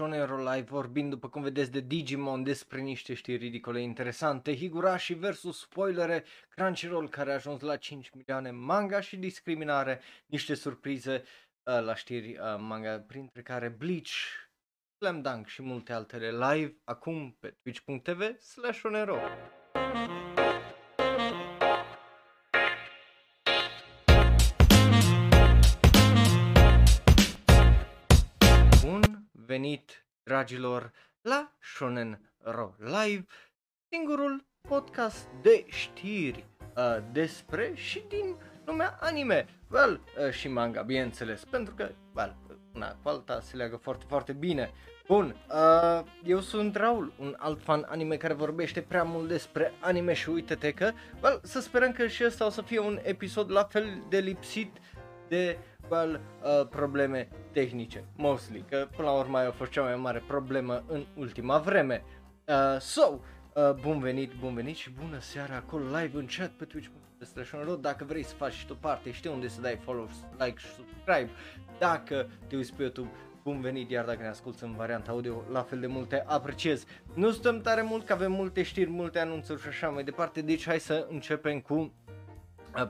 Shonero Live vorbind după cum vedeți de Digimon despre niște știri ridicole interesante, Higurashi versus spoilere, Crunchyroll care a ajuns la 5 milioane, manga și discriminare, niște surprize uh, la știri uh, manga, printre care Bleach, Slam Dunk și multe altele live acum pe twitch.tv slash venit, dragilor, la Shonen Ro Live, singurul podcast de știri uh, despre și din lumea anime, well, uh, și manga, bineînțeles, pentru că, well, una cu alta se leagă foarte, foarte bine. Bun, uh, eu sunt Raul, un alt fan anime care vorbește prea mult despre anime și uite-te că, well, să sperăm că și ăsta o să fie un episod la fel de lipsit de well, uh, probleme tehnice, mostly, că până la urmă a fost cea mai mare problemă în ultima vreme. Uh, so, uh, bun venit, bun venit și bună seara acolo live în chat pe Twitch dacă vrei să faci și tu parte, știi unde să dai follow, like și subscribe. Dacă te uiți pe YouTube, bun venit, iar dacă ne asculti în varianta audio, la fel de multe apreciez. Nu stăm tare mult, că avem multe știri, multe anunțuri și așa mai departe, deci hai să începem cu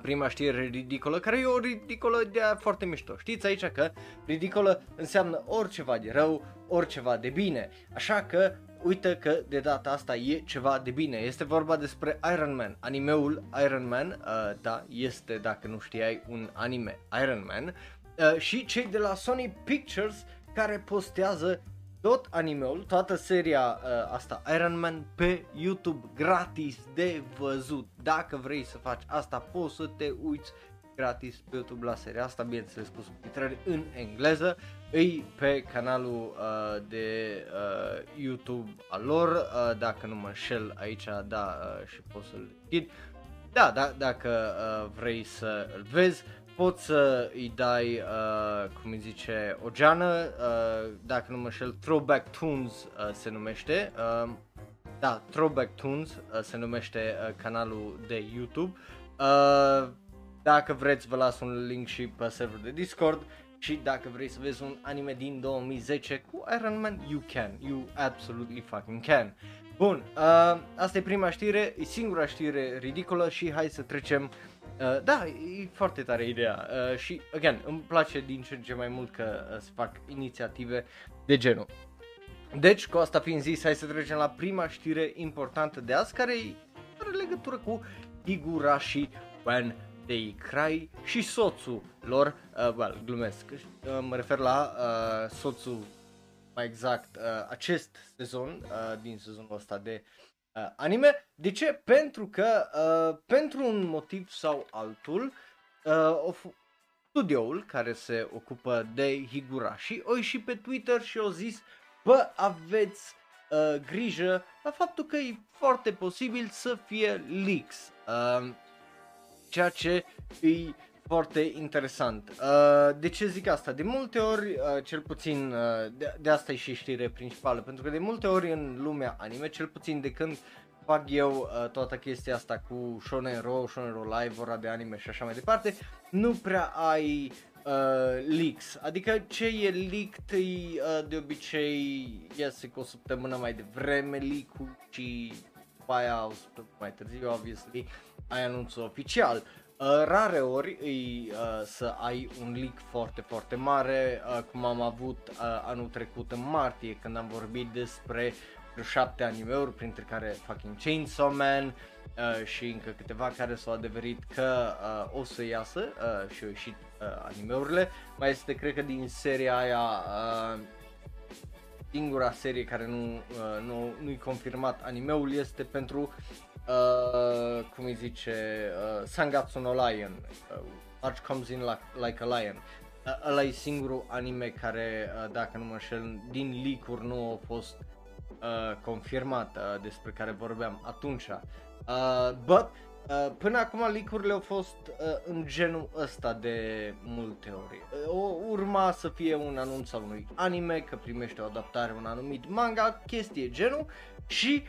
prima știre ridicolă, care e o ridicolă de foarte mișto. Știți aici că ridicolă înseamnă oriceva de rău, oriceva de bine. Așa că uite că de data asta e ceva de bine. Este vorba despre Iron Man. Animeul Iron Man, uh, da, este, dacă nu știai, un anime Iron Man. Uh, și cei de la Sony Pictures care postează tot animeul, toată seria uh, asta Iron Man pe YouTube gratis de văzut. Dacă vrei să faci asta, poți să te uiți gratis pe YouTube la seria asta, bineînțeles cu subtitrări în engleză. Îi pe canalul uh, de uh, YouTube al lor, uh, dacă nu mă înșel aici, da, uh, și poți să-l deschid. Da, da, dacă uh, vrei să l vezi, poți să îi dai, uh, cum îi zice, o geană, uh, dacă nu mă șel, Throwback Tunes uh, se numește. Uh, da, Throwback Tunes uh, se numește uh, canalul de YouTube. Uh, dacă vreți vă las un link și pe server de Discord și dacă vrei să vezi un anime din 2010 cu Iron Man, you can, you absolutely fucking can. Bun, uh, asta e prima știre, e singura știre ridicolă și hai să trecem Uh, da, e foarte tare ideea uh, și, again, îmi place din ce în ce mai mult că uh, se fac inițiative de genul. Deci, cu asta fiind zis, hai să trecem la prima știre importantă de azi, care are legătură cu Higurashi When They Cry și soțul lor, uh, well, glumesc, uh, mă refer la uh, soțul, mai exact, uh, acest sezon, uh, din sezonul ăsta de uh, uh, anime. De ce? Pentru că, uh, pentru un motiv sau altul, uh, studioul care se ocupă de Higurashi o și pe Twitter și au zis, bă, aveți uh, grijă la faptul că e foarte posibil să fie leaks. Uh, ceea ce e foarte interesant. Uh, de ce zic asta? De multe ori, uh, cel puțin, uh, de, de asta e și știre principală, pentru că de multe ori în lumea anime, cel puțin de când fac eu uh, toată chestia asta cu Shonen Ro, Shonen Ro Live, ora de anime și așa mai departe, nu prea ai uh, leaks. Adică ce e leaked e uh, de obicei iese cu o săptămână mai devreme leak-ul și după aia o săptămână mai târziu, obviously, ai anunțul oficial. Uh, Uh, rare ori îi, uh, să ai un leak foarte, foarte mare, uh, cum am avut uh, anul trecut în martie, când am vorbit despre vreo șapte anime-uri, printre care fucking Chainsaw Man uh, și încă câteva care s-au adeverit că uh, o să iasă uh, și au ieșit uh, anime-urile. Mai este, cred că din seria aia, uh, singura serie care nu, uh, nu, nu-i confirmat animeul este pentru uh, cum îi zice, uh, Sangatsu no Lion, uh, March Comes in like, like a Lion. Uh, ăla e singurul anime care, uh, dacă nu mă înșel, din leak nu a fost uh, confirmat, uh, despre care vorbeam atunci. Uh, but, Uh, până acum leak au fost uh, în genul ăsta de multe ori. Uh, o urma să fie un anunț al unui anime, că primește o adaptare un anumit manga, chestie genul și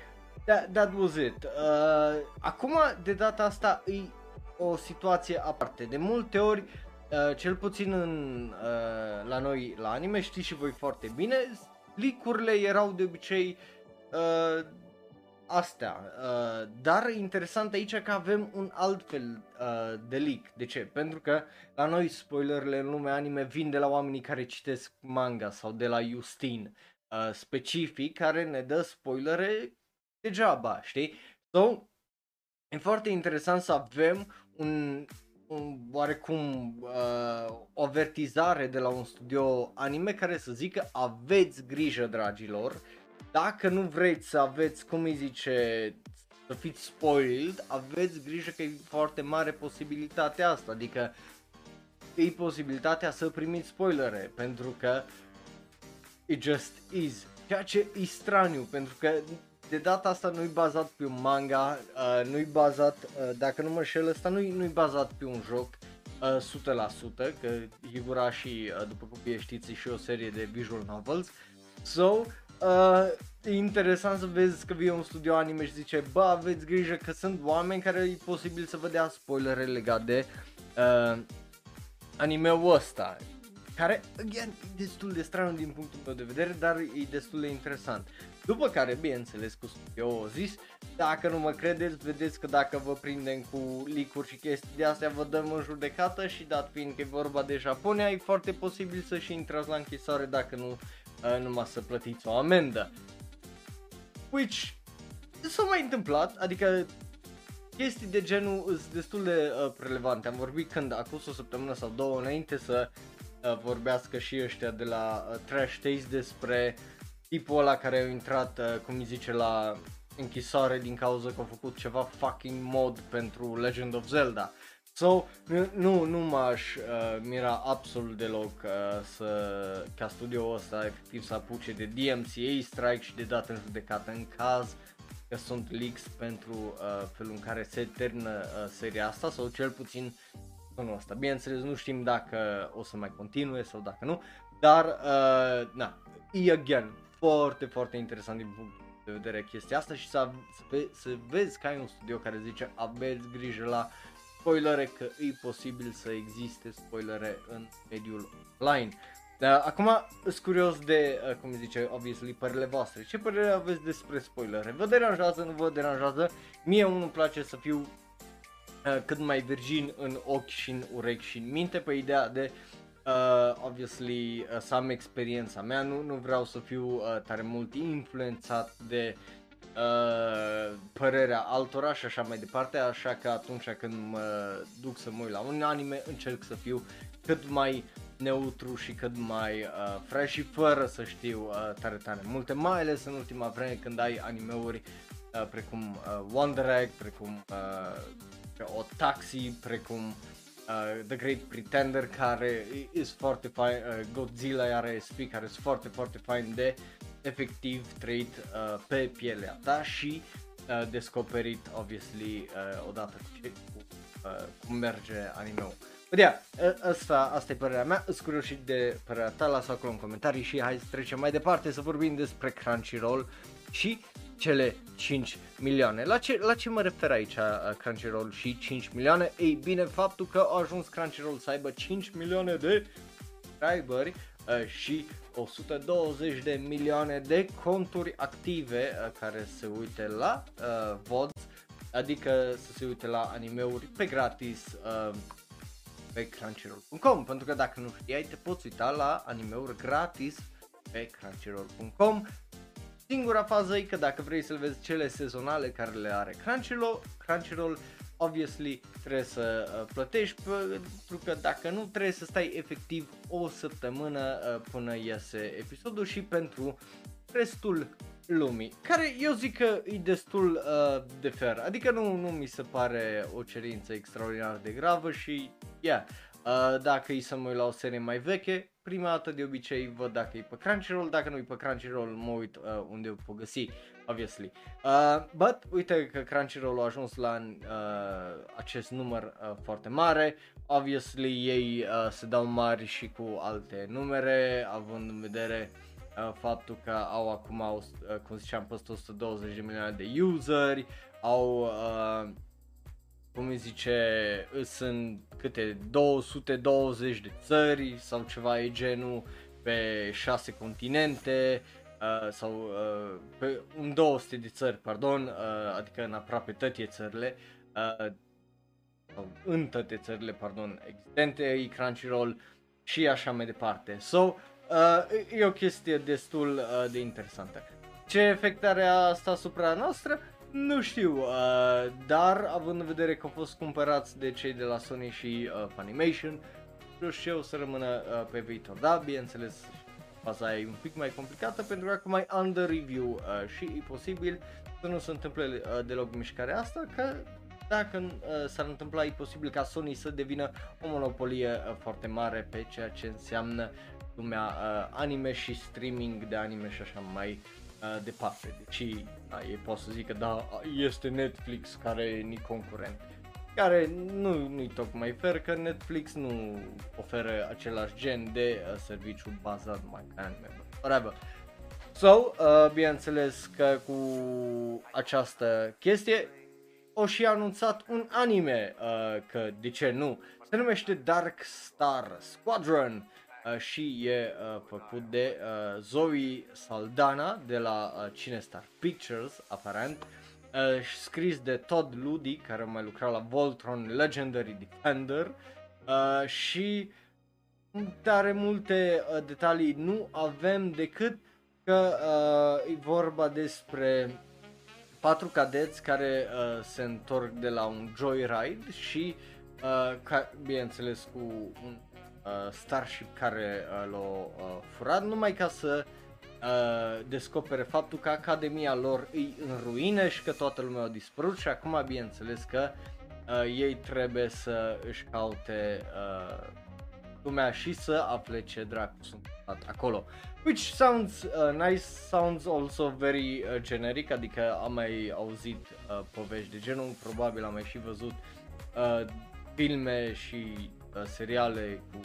that, that was it. Uh, acum, de data asta, e o situație aparte. De multe ori, uh, cel puțin în, uh, la noi, la anime, știți și voi foarte bine, licurile erau de obicei uh, astea, uh, dar interesant aici că avem un alt fel uh, de leak. De ce? Pentru că la noi spoilerele în lumea anime vin de la oamenii care citesc manga sau de la Justin uh, specific care ne dă spoilere degeaba, știi? So, e foarte interesant să avem un, un oarecum uh, o avertizare de la un studio anime care să zică aveți grijă dragilor, dacă nu vreți să aveți, cum îi zice, să fiți spoiled, aveți grijă că e foarte mare posibilitatea asta, adică e posibilitatea să primiți spoilere, pentru că it just is. Ceea ce e straniu, pentru că de data asta nu-i bazat pe un manga, uh, nu-i bazat, uh, dacă nu mă șel, ăsta nu-i, nu-i bazat pe un joc uh, 100%, că Higurashi, uh, după cum bine știți, e și o serie de visual novels. So, uh, e interesant să vezi că vine un studio anime și zice, bă, aveți grijă că sunt oameni care e posibil să vă dea spoilere legate de uh, anime-ul ăsta care, again, e destul de straniu din punctul meu de vedere, dar e destul de interesant. După care, bineînțeles, cu eu zis, dacă nu mă credeți, vedeți că dacă vă prindem cu licuri și chestii de astea, vă dăm în judecată și dat fiind că e vorba de Japonia, e foarte posibil să și intrați la închisoare dacă nu uh, numai să plătiți o amendă. Which s-a mai întâmplat, adică chestii de genul sunt destul de uh, relevante. Am vorbit când, acum o săptămână sau două înainte să uh, vorbească și ăștia de la uh, Trash Taste despre tipul ăla care a intrat, uh, cum îi zice, la închisoare din cauza că a făcut ceva fucking mod pentru Legend of Zelda. So, nu, nu m-aș uh, mira absolut deloc uh, să, ca studioul ăsta efectiv să apuce de DMCA strike și de dat în judecată în caz că sunt leaks pentru uh, felul în care se termină uh, seria asta sau cel puțin tonul ăsta. Bineînțeles, nu știm dacă o să mai continue sau dacă nu, dar, uh, na, e again, foarte, foarte interesant din punct de vedere chestia asta și să, să, ve- să vezi că ai un studio care zice aveți grijă la spoilere că e posibil să existe spoilere în mediul online. Uh, acum sunt curios de, uh, cum zice, obviously, părerile voastre. Ce părere aveți despre spoilere? Vă deranjează, nu vă deranjează? Mie unul place să fiu uh, cât mai virgin în ochi și în urechi și în minte pe ideea de uh, obviously uh, să am experiența mea, nu, nu vreau să fiu uh, tare mult influențat de uh, părerea altora și așa mai departe, așa că atunci când mă duc să mă uit la un anime încerc să fiu cât mai neutru și cât mai uh, fresh și fără să știu uh, tare tare multe, mai ales în ultima vreme când ai animeuri uh, precum uh, Wonder Egg, precum uh, o Taxi, precum uh, uh, The Great Pretender care e foarte fain, uh, Godzilla are SP care sunt foarte foarte fain de efectiv trăit uh, pe pielea ta și uh, descoperit obviously uh, odată cu, ce, cu uh, cum merge anime-ul. But yeah, asta, asta e părerea mea, îți curios și de părerea ta, lasă acolo în comentarii și hai să trecem mai departe să vorbim despre Crunchyroll și cele 5 milioane. La ce, la ce mă refer aici uh, Crunchyroll și 5 milioane? Ei bine, faptul că a ajuns Crunchyroll să aibă 5 milioane de subscriberi uh, și 120 de milioane de conturi active uh, care se uite la uh, VODs, adică să se uite la animeuri pe gratis uh, pe Crunchyroll.com pentru că dacă nu știai te poți uita la animeuri gratis pe Crunchyroll.com Singura fază e că dacă vrei să vezi cele sezonale care le are Crunchyroll, Crunchyroll obviously trebuie să uh, plătești pentru că dacă nu trebuie să stai efectiv o săptămână uh, până iese episodul și pentru restul lumii, care eu zic că e destul uh, de fair, adică nu, nu mi se pare o cerință extraordinar de gravă și yeah, uh, dacă e să mă uit la o serie mai veche, prima dată de obicei văd dacă e pe Crunchyroll, dacă nu e pe Crunchyroll mă uit uh, unde o pot găsi, obviously. Uh, but uite că Crunchyroll a ajuns la uh, acest număr uh, foarte mare, obviously ei uh, se dau mari și cu alte numere, având în vedere uh, faptul că au acum, uh, cum ziceam, peste 120 de milioane de useri, au uh, cum îi zice, sunt câte 220 de țări sau ceva e genul pe 6 continente uh, sau uh, pe în 200 de țări, pardon, uh, adică în aproape toate țările, uh, sau în toate țările, pardon, existente, e Crunchyroll și așa mai departe. So, uh, e o chestie destul uh, de interesantă. Ce efect are asta asupra noastră? Nu știu, uh, dar având în vedere că au fost cumpărați de cei de la Sony și uh, Funimation, nu știu o să rămână uh, pe viitor. Da, bineînțeles, faza e un pic mai complicată pentru că acum e under review uh, și e posibil să nu se întâmple uh, deloc mișcarea asta, că dacă uh, s-ar întâmpla, e posibil ca Sony să devină o monopolie uh, foarte mare pe ceea ce înseamnă lumea uh, anime și streaming de anime și așa mai uh, departe. Deci, da, ei pot să zică, da, este Netflix care e concurent. Care nu nu tocmai fair că Netflix nu oferă același gen de uh, serviciu bazat mai pe anime. Whatever. So, uh, bineînțeles că cu această chestie o și anunțat un anime, uh, că de ce nu, se numește Dark Star Squadron uh, și e uh, făcut de uh, Zoe Saldana de la uh, Cinestar Pictures, aparent, uh, scris de Todd Ludi, care a mai lucrat la Voltron Legendary Defender. Uh, și tare multe uh, detalii. Nu avem decât că uh, e vorba despre patru cadeți care uh, se întorc de la un joyride și, uh, ca, bineînțeles, cu un uh, Starship care uh, l-a uh, furat, numai ca să uh, descopere faptul că Academia lor e în ruine și că toată lumea a dispărut și acum, bineînțeles, că uh, ei trebuie să își caute uh, lumea și să afle ce dracu sunt acolo. Which sounds uh, nice, sounds also very uh, generic, adică am mai auzit uh, povești de genul, probabil am mai și văzut uh, filme și uh, seriale cu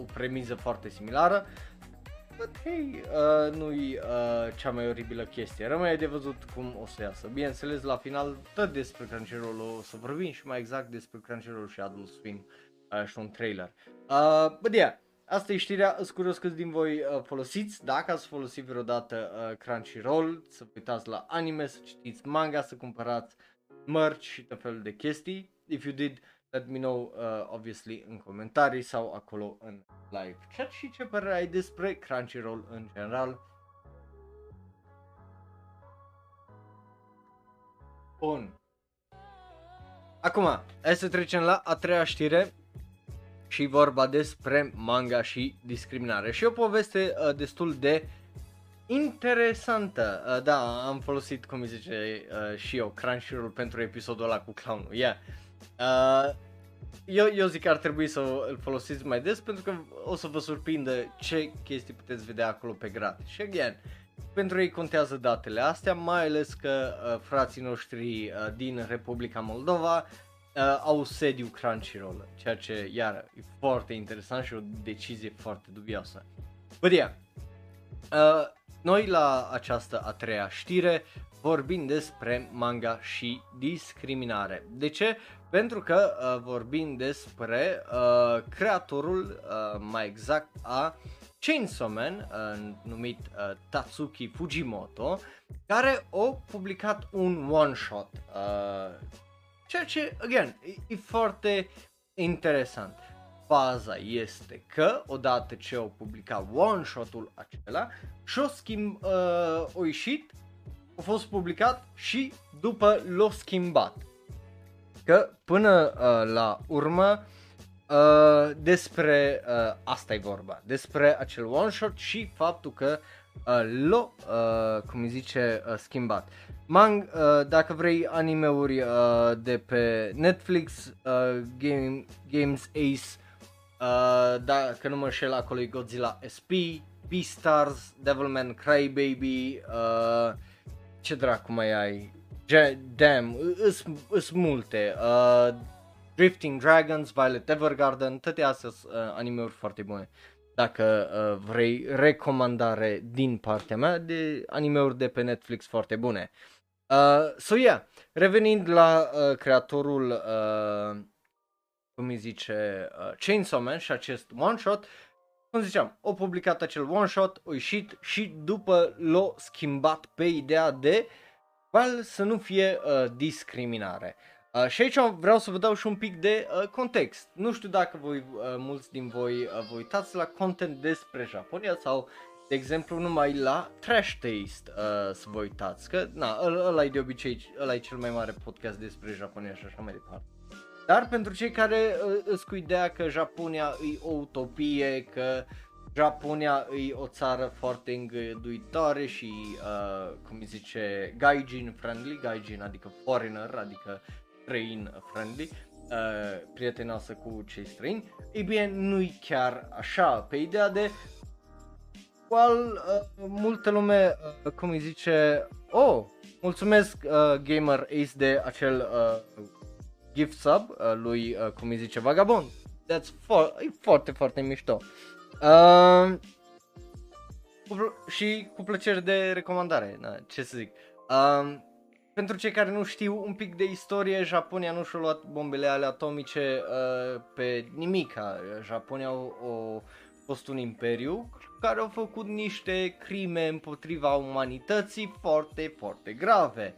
o premiză foarte similară. But hey, uh, nu-i uh, cea mai oribilă chestie. Rămâne de văzut cum o să iasă. Bineînțeles, la final, tot despre Crunchyroll o să vorbim și mai exact despre Crunchyroll și Adult Swim uh, și un trailer. Uh, but yeah, Asta e știrea, sunt curios câți din voi uh, folosiți, dacă ați folosit vreodată uh, Crunchyroll, să vă uitați la anime, să citiți manga, să cumpărați merch și tot felul de chestii. If you did, let me know, uh, obviously, în comentarii sau acolo în live chat și ce părere ai despre Crunchyroll în general. Bun. Acum, hai să trecem la a treia știre și vorba despre manga și discriminare. Și o poveste uh, destul de interesantă. Uh, da, am folosit, cum zice uh, și eu, Crunchyroll pentru episodul ăla cu clownul. Yeah. Uh, eu, eu zic că ar trebui să îl folosiți mai des pentru că o să vă surprindă ce chestii puteți vedea acolo pe gratis. Și again, pentru ei contează datele astea, mai ales că uh, frații noștri uh, din Republica Moldova uh, au sediu Crunchyroll, ceea ce iar e foarte interesant și o decizie foarte dubioasă. But yeah, uh, noi la această a treia știre vorbim despre manga și discriminare. De ce? Pentru că uh, vorbim despre uh, creatorul, uh, mai exact, a Chainsaw Man, uh, numit uh, Tatsuki Fujimoto, care a publicat un one-shot uh, Ceea ce, again, e, e foarte interesant. Faza este că, odată ce au publicat one-shot-ul acela, și-o schimb, uh, o ieșit, a fost publicat și după l-a schimbat. Că până uh, la urmă uh, despre uh, asta e vorba, despre acel one-shot și faptul că uh, l-a, uh, cum îi zice, uh, schimbat. Mang, uh, dacă vrei animeuri uh, de pe Netflix, uh, Game, Games Ace, uh, dacă nu mă șel acolo e Godzilla SP, Beastars, Devilman Crybaby, uh, ce dracu mai ai? J- damn, îs multe. Uh, Drifting Dragons, Violet Evergarden, toate astea sunt uh, animeuri foarte bune. Dacă uh, vrei recomandare din partea mea de animeuri de pe Netflix foarte bune. Uh, Uh, so yeah, revenind la uh, creatorul, uh, cum îi zice, uh, Chainsaw Man și acest one-shot, cum ziceam, o publicat acel one shot, o ieșit și după l-a schimbat pe ideea de well, să nu fie uh, discriminare. Uh, și aici vreau să vă dau și un pic de uh, context. Nu știu dacă voi, uh, mulți din voi uh, vă uitați la content despre Japonia sau, de exemplu, numai la Trash Taste uh, să vă uitați. Că, na, ăla e de obicei, ăla e cel mai mare podcast despre Japonia și așa mai departe. Dar pentru cei care uh, îți cu ideea că Japonia e o utopie, că Japonia e o țară foarte îngăduitoare și, uh, cum îi zice, gaijin friendly, gaijin adică foreigner, adică străin friendly, uh, prietenoasă cu cei străini, ei bine, nu-i chiar așa, pe ideea de well, uh, multă lume, uh, cum îi zice, oh, mulțumesc uh, Gamer Ace de acel uh, gift sub uh, lui, uh, cum îi zice, Vagabond. That's for, e foarte, foarte mișto. Uh, cu, și cu plăcere de recomandare, na, ce să zic. Uh, pentru cei care nu știu un pic de istorie, Japonia nu și-a luat bombele ale atomice uh, pe nimica. Japonia a fost un imperiu care a făcut niște crime împotriva umanității foarte, foarte grave.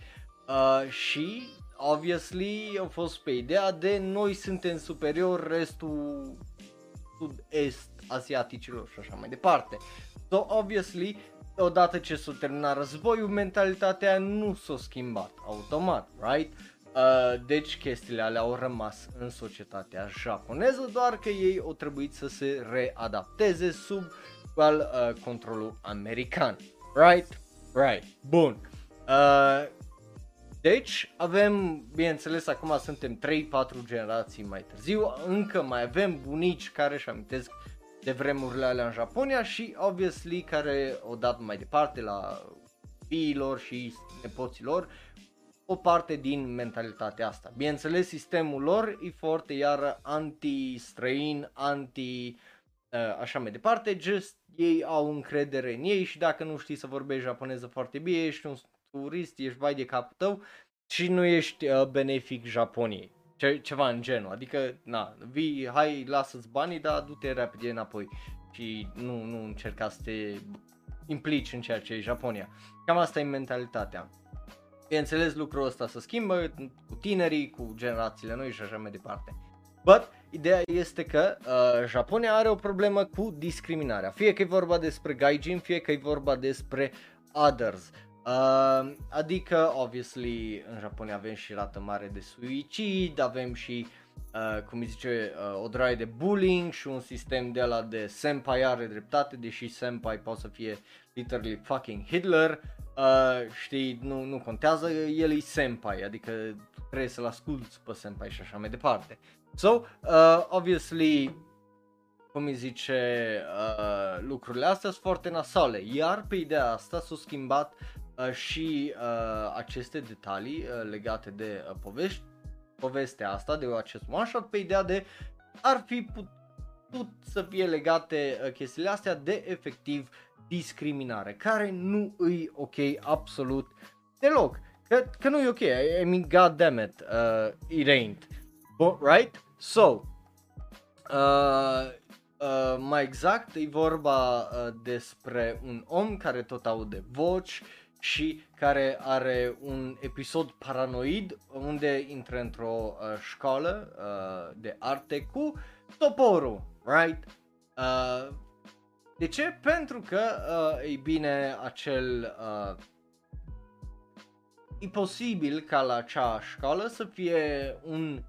Uh, și, obviously, a fost pe ideea de noi suntem superior restul sud-est asiaticilor și așa mai departe. So, obviously, odată ce s-a terminat războiul, mentalitatea nu s-a schimbat automat, right? Uh, deci chestiile alea au rămas în societatea japoneză, doar că ei au trebuit să se readapteze sub well, uh, controlul american. Right? Right. Bun. Uh, deci avem, bineînțeles, acum suntem 3-4 generații mai târziu, încă mai avem bunici care își amintesc de vremurile alea în Japonia și obviously care au dat mai departe la fiilor și nepoților o parte din mentalitatea asta. Bineînțeles, sistemul lor e foarte iar anti-străin, anti uh, așa mai departe, just ei au încredere în ei și dacă nu știi să vorbești japoneză foarte bine, ești un turist, ești vai de capul tău și nu ești uh, benefic Japoniei. Ce, ceva în genul, adică, na, vii, hai, lasă-ți banii, dar du-te repede înapoi și nu, nu încerca să te implici în ceea ce e Japonia. Cam asta e mentalitatea. Bineînțeles, lucrul ăsta se schimbă cu tinerii, cu generațiile noi și așa mai departe. But, ideea este că uh, Japonia are o problemă cu discriminarea. Fie că e vorba despre gaijin, fie că e vorba despre others. Uh, adică, obviously, în Japonia avem și rată mare de suicid, avem și, uh, cum îi zice, uh, o draie de bullying și un sistem de la de senpai are dreptate, deși senpai poate să fie literally fucking Hitler, uh, știi, nu, nu contează, el e senpai, adică trebuie să-l asculti pe senpai și așa mai departe. So, uh, obviously, cum îi zice, uh, lucrurile astea sunt foarte nasale, iar pe ideea asta s-a schimbat uh, și uh, aceste detalii uh, legate de uh, povești, povestea asta, de acest one shot, pe ideea de ar fi putut să fie legate uh, chestiile astea de efectiv discriminare, care nu îi ok absolut deloc. Că, că nu e ok, I mean, god damn it, uh, it ain't. But, right? So, uh, uh, mai exact, e vorba uh, despre un om care tot aude voci și care are un episod paranoid unde intră într-o uh, școală uh, de arte cu toporul, right? Uh, de ce? Pentru că, uh, ei bine, acel... Uh, e posibil ca la acea școală să fie un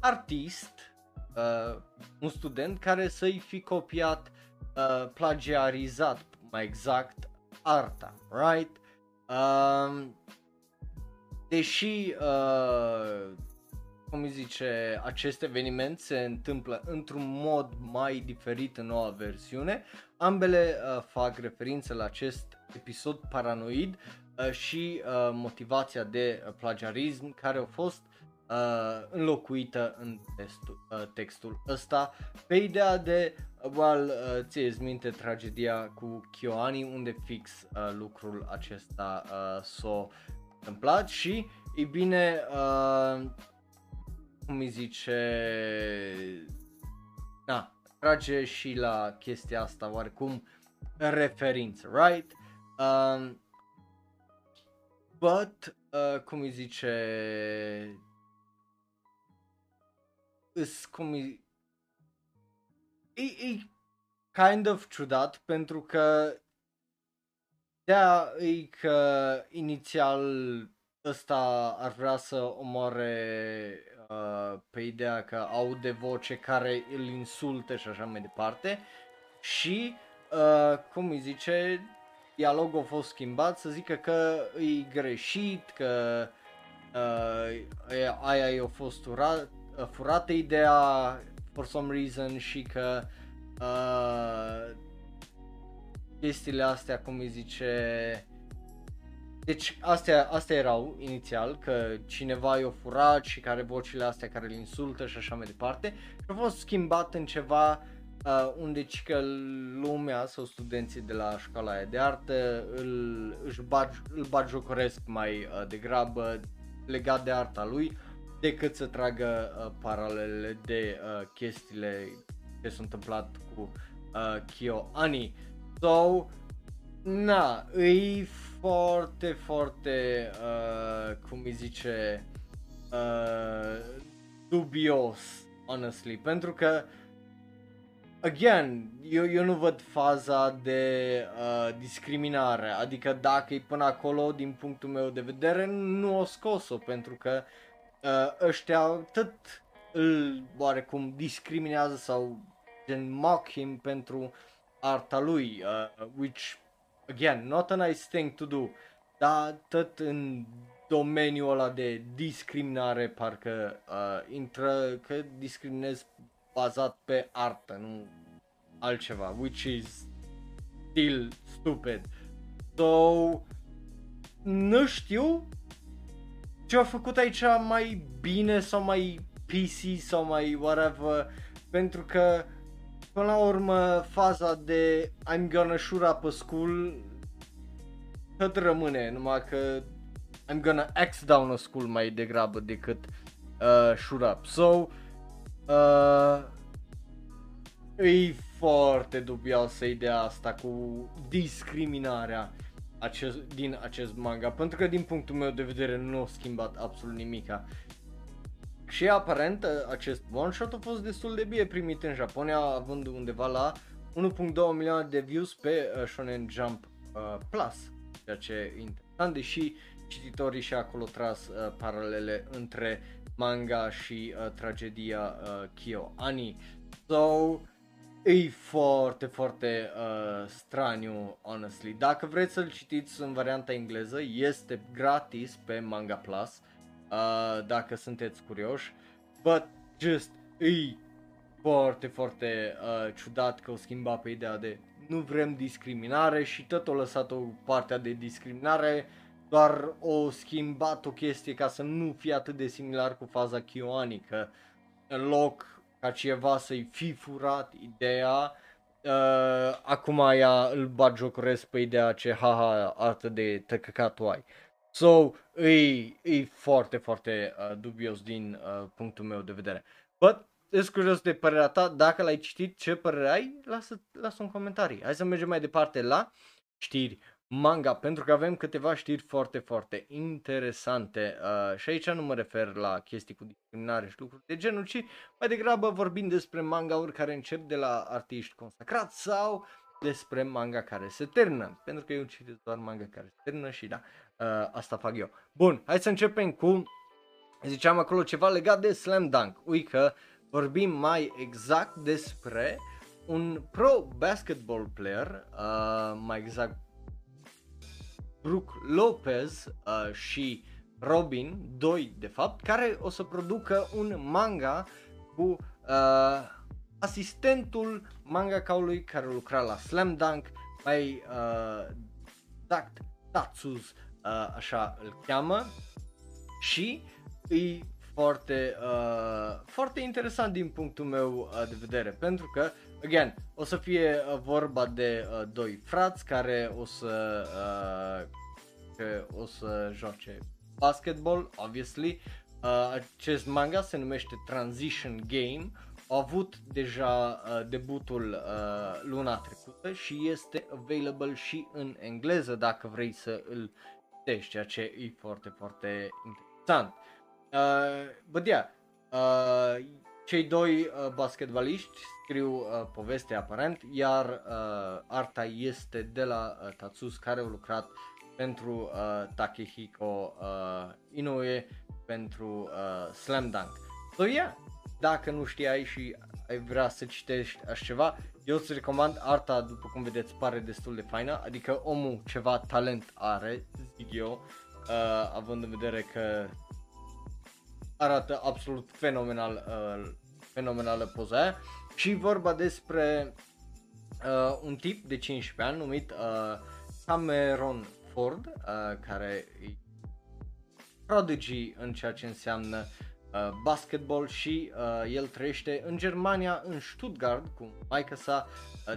artist, uh, un student care să-i fi copiat, uh, plagiarizat mai exact, arta, right? Uh, deși, uh, cum îi zice, acest eveniment se întâmplă într-un mod mai diferit în noua versiune, ambele uh, fac referință la acest episod paranoid uh, și uh, motivația de uh, plagiarism care a fost uh, înlocuită în testul, uh, textul ăsta pe ideea de, well, uh, ție minte tragedia cu Kyoani unde fix uh, lucrul acesta uh, s-a întâmplat și, e bine, uh, cum îi zice, na, trage și la chestia asta oarecum referință, right? Um, but, uh, cum îi zice, îs, cum îi, e, e kind of ciudat pentru că da, e că inițial ăsta ar vrea să omoare uh, pe ideea că aude voce care îl insultă și așa mai departe și uh, cum îi zice dialogul a fost schimbat să zică că e greșit, că uh, aia i-a fost urat, furată ideea for some reason și că uh, chestiile astea, cum îi zice, deci astea, astea erau inițial, că cineva i-a furat și care vocile astea care îl insultă și așa mai departe și a fost schimbat în ceva uh, unde că lumea sau studenții de la școala aia de artă îl, își bag, îl bagiocoresc mai uh, degrabă legat de arta lui decât să tragă uh, paralele de uh, chestiile ce s-au întâmplat cu uh, Kyo Ani. So, na, e foarte, foarte, uh, cum îi zice, uh, dubios, honestly, pentru că, again, eu, eu nu văd faza de uh, discriminare, adică dacă e până acolo, din punctul meu de vedere, nu o scos-o, pentru că uh, ăștia tot îl oarecum discriminează sau gen mock him pentru arta lui, uh, which again, not a nice thing to do, dar tot în domeniul ăla de discriminare parcă uh, intră că discriminez bazat pe artă, nu altceva, which is still stupid. So, nu știu ce a făcut aici mai bine sau mai PC sau mai whatever, pentru că Până la urmă, faza de I'm gonna shoot up a school tot rămâne, numai că I'm gonna X down a school mai degrabă decât uh, shoot up. So, uh, e foarte dubioasă ideea asta cu discriminarea acest, din acest manga, pentru că din punctul meu de vedere nu a schimbat absolut nimica. Și aparent acest one shot a fost destul de bine primit în Japonia, având undeva la 1.2 milioane de views pe uh, Shonen Jump uh, Plus, ceea ce e interesant, deși cititorii și acolo tras uh, paralele între manga și uh, tragedia uh, Kyo Ani. So, e foarte, foarte uh, straniu, honestly. Dacă vreți să-l citiți în varianta engleză, este gratis pe Manga Plus. Uh, uh, dacă sunteți curioși. But just e foarte, foarte uh, ciudat că o schimba pe ideea de nu vrem discriminare și tot o lăsat o partea de discriminare doar o schimbat o chestie ca să nu fie atât de similar cu faza Kioani, că în loc ca ceva să-i fi furat ideea, uh, acum ea îl bagiocoresc pe ideea ce haha artă de tăcăcat ai. So, e, e foarte, foarte uh, dubios din uh, punctul meu de vedere. But, sunt curios de părerea ta, dacă l-ai citit, ce părere ai, lasă, lasă un comentarii. Hai să mergem mai departe la știri manga, pentru că avem câteva știri foarte, foarte interesante uh, și aici nu mă refer la chestii cu discriminare și lucruri de genul, ci mai degrabă vorbim despre manga-uri care încep de la artiști consacrați sau despre manga care se termină, pentru că eu citesc doar manga care se termină și da, uh, asta fac eu. Bun, hai să începem cu, ziceam acolo ceva legat de Slam Dunk. Ui că vorbim mai exact despre un pro basketball player, uh, mai exact Brook Lopez uh, și Robin, doi de fapt, care o să producă un manga cu uh, asistentul mangakaului care lucra la Slam Dunk, mai uh, exact Tatsus uh, așa îl cheamă. Și e foarte, uh, foarte interesant din punctul meu uh, de vedere pentru că, again, o să fie uh, vorba de uh, doi frați care o să, uh, că o să joace basketball, obviously. Uh, acest manga se numește Transition Game, a avut deja uh, debutul uh, luna trecută și este available și în engleză dacă vrei să îl citești, ceea ce e foarte, foarte interesant. Uh, but yeah, uh, cei doi uh, basketbaliști scriu uh, povestea aparent, iar uh, arta este de la uh, Tatsus care au lucrat pentru uh, Takehiko uh, Inoue pentru uh, Slam Dunk. So yeah, dacă nu știai și ai vrea să citești așa ceva, eu îți recomand arta, după cum vedeți, pare destul de faină, adică omul ceva talent are, zic eu, uh, având în vedere că arată absolut fenomenal, uh, fenomenală poza aia. Și vorba despre uh, un tip de 15 ani numit uh, Cameron Ford, uh, care e prodigy în ceea ce înseamnă uh, basketball și uh, el trăiește în Germania, în Stuttgart, cu maica sa uh,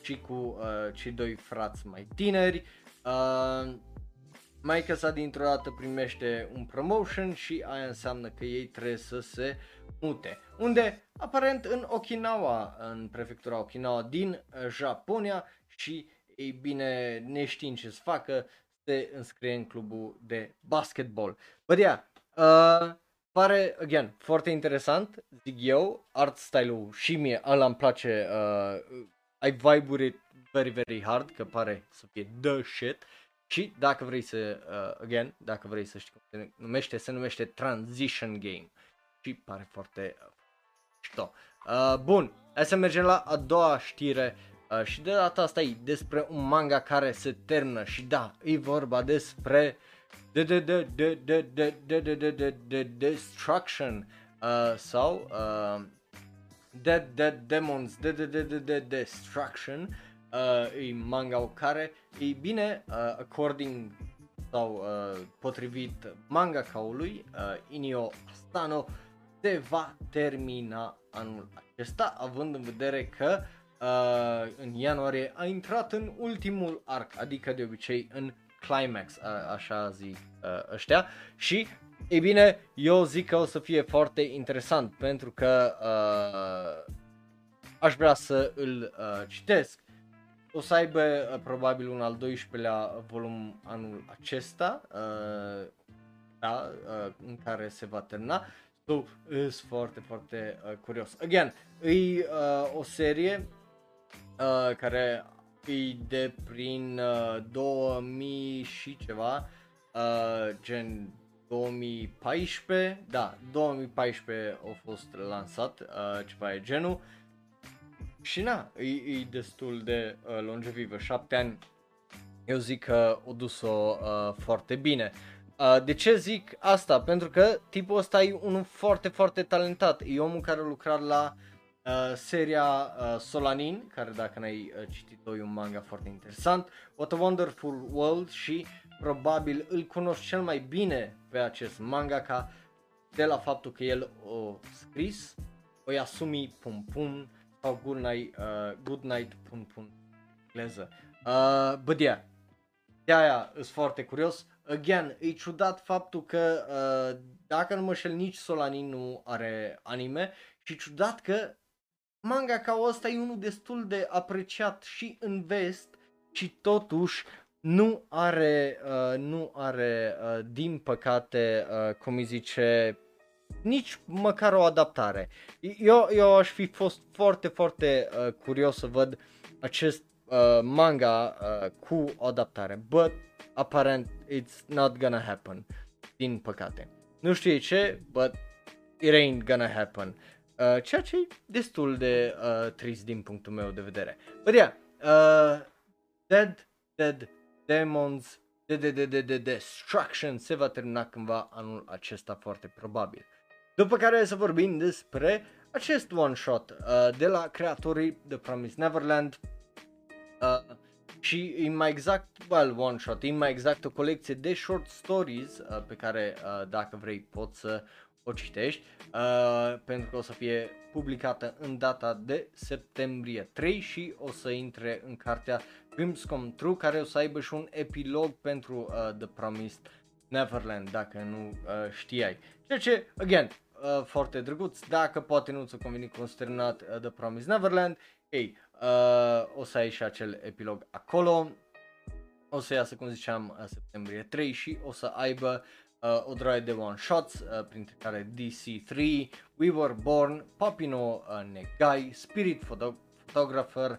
și cu uh, cei doi frați mai tineri. Uh, maica sa dintr-o dată primește un promotion și aia înseamnă că ei trebuie să se mute. Unde? Aparent în Okinawa, în prefectura Okinawa din uh, Japonia și ei bine, neștiind ce să facă, se înscrie în clubul de basketball. But yeah, uh, pare, again, foarte interesant, zic eu, art style-ul și mie, ăla îmi place, uh, ai vibe very, very hard, că pare să fie the shit. Și dacă vrei să, uh, again, dacă vrei să știi cum se numește, se numește Transition Game. Și pare foarte uh, șto. Uh, bun, hai să mergem la a doua știre Uh, și de data asta e despre un manga care se termină și da, e vorba despre de de de de de de de de de de de destruction uh, sau uh, Dead Dead Demons de de de de de destruction uh, e manga care e bine uh, according sau uh, potrivit manga caului uh, Inio Asano se va termina anul acesta având în vedere că uh, în ianuarie a intrat în ultimul arc, adică de obicei în climax, uh, așa zic uh, ăștia și ei bine, eu zic că o să fie foarte interesant pentru că uh, aș vrea să îl uh, citesc. O să aibă uh, probabil un al 12-lea volum anul acesta, uh, da, uh, în care se va termina. So, sunt foarte, foarte uh, curios. Again, e uh, o serie uh, care e de prin uh, 2000 și ceva, uh, gen 2014, da, 2014 a fost lansat, uh, ceva e genul. Și na, e, e destul de uh, longevivă, 7 ani. Eu zic că o dus-o uh, foarte bine. Uh, de ce zic asta? Pentru că tipul ăsta e unul foarte, foarte talentat. E omul care a lucrat la uh, Uh, seria uh, Solanin, care dacă n-ai uh, citit-o e un manga foarte interesant, What a Wonderful World și probabil îl cunoști cel mai bine pe acest manga ca de la faptul că el o scris o Yasumi Pum Pum sau Good Night, uh, Good Night Pum Pum engleză. Uh, but yeah, de aia sunt foarte curios. Again, e ciudat faptul că uh, dacă nu mă șel nici Solanin nu are anime și ciudat că manga ca ăsta e unul destul de apreciat și în vest și totuși nu are, uh, nu are uh, din păcate, uh, cum îi zice, nici măcar o adaptare. Eu, eu aș fi fost foarte, foarte uh, curios să văd acest uh, manga uh, cu o adaptare, but aparent it's not gonna happen, din păcate. Nu știu ce, but it ain't gonna happen. Uh, ceea ce e destul de uh, trist din punctul meu de vedere. But yeah, uh, Dead, Dead Demons, de, de, de, de, de Destruction se va termina cândva anul acesta foarte probabil. După care să vorbim despre acest one-shot uh, de la creatorii The Promised Neverland uh, și e mai exact, well, one-shot, e mai exact o colecție de short stories uh, pe care uh, dacă vrei poți să o citești, uh, pentru că o să fie publicată în data de septembrie 3 și o să intre în cartea Dreams Come True, care o să aibă și un epilog pentru uh, The Promised Neverland, dacă nu uh, știai. Ceea ce, again, uh, foarte drăguț, dacă poate nu ți-a convenit consternat uh, The Promised Neverland, ei, uh, o să ai și acel epilog acolo, o să iasă, cum ziceam, uh, septembrie 3 și o să aibă uh, o droaie de one-shots, uh, printre care DC3, We Were Born, Papino uh, Negai, Spirit Photo- Photographer,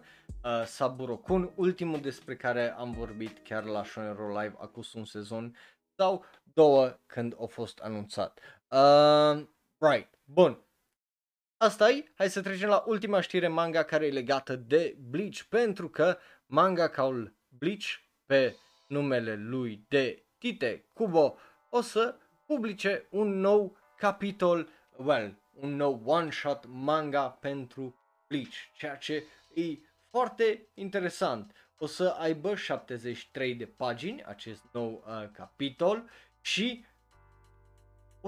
uh, Saburo Kun, ultimul despre care am vorbit chiar la Shonen Roll Live acum un sezon sau două când a fost anunțat. Uh, right, bun. asta e, hai să trecem la ultima știre manga care e legată de Bleach, pentru că manga caul Bleach pe numele lui de Tite Kubo o să publice un nou capitol, well, un nou one-shot manga pentru Bleach, ceea ce e foarte interesant. O să aibă 73 de pagini acest nou uh, capitol și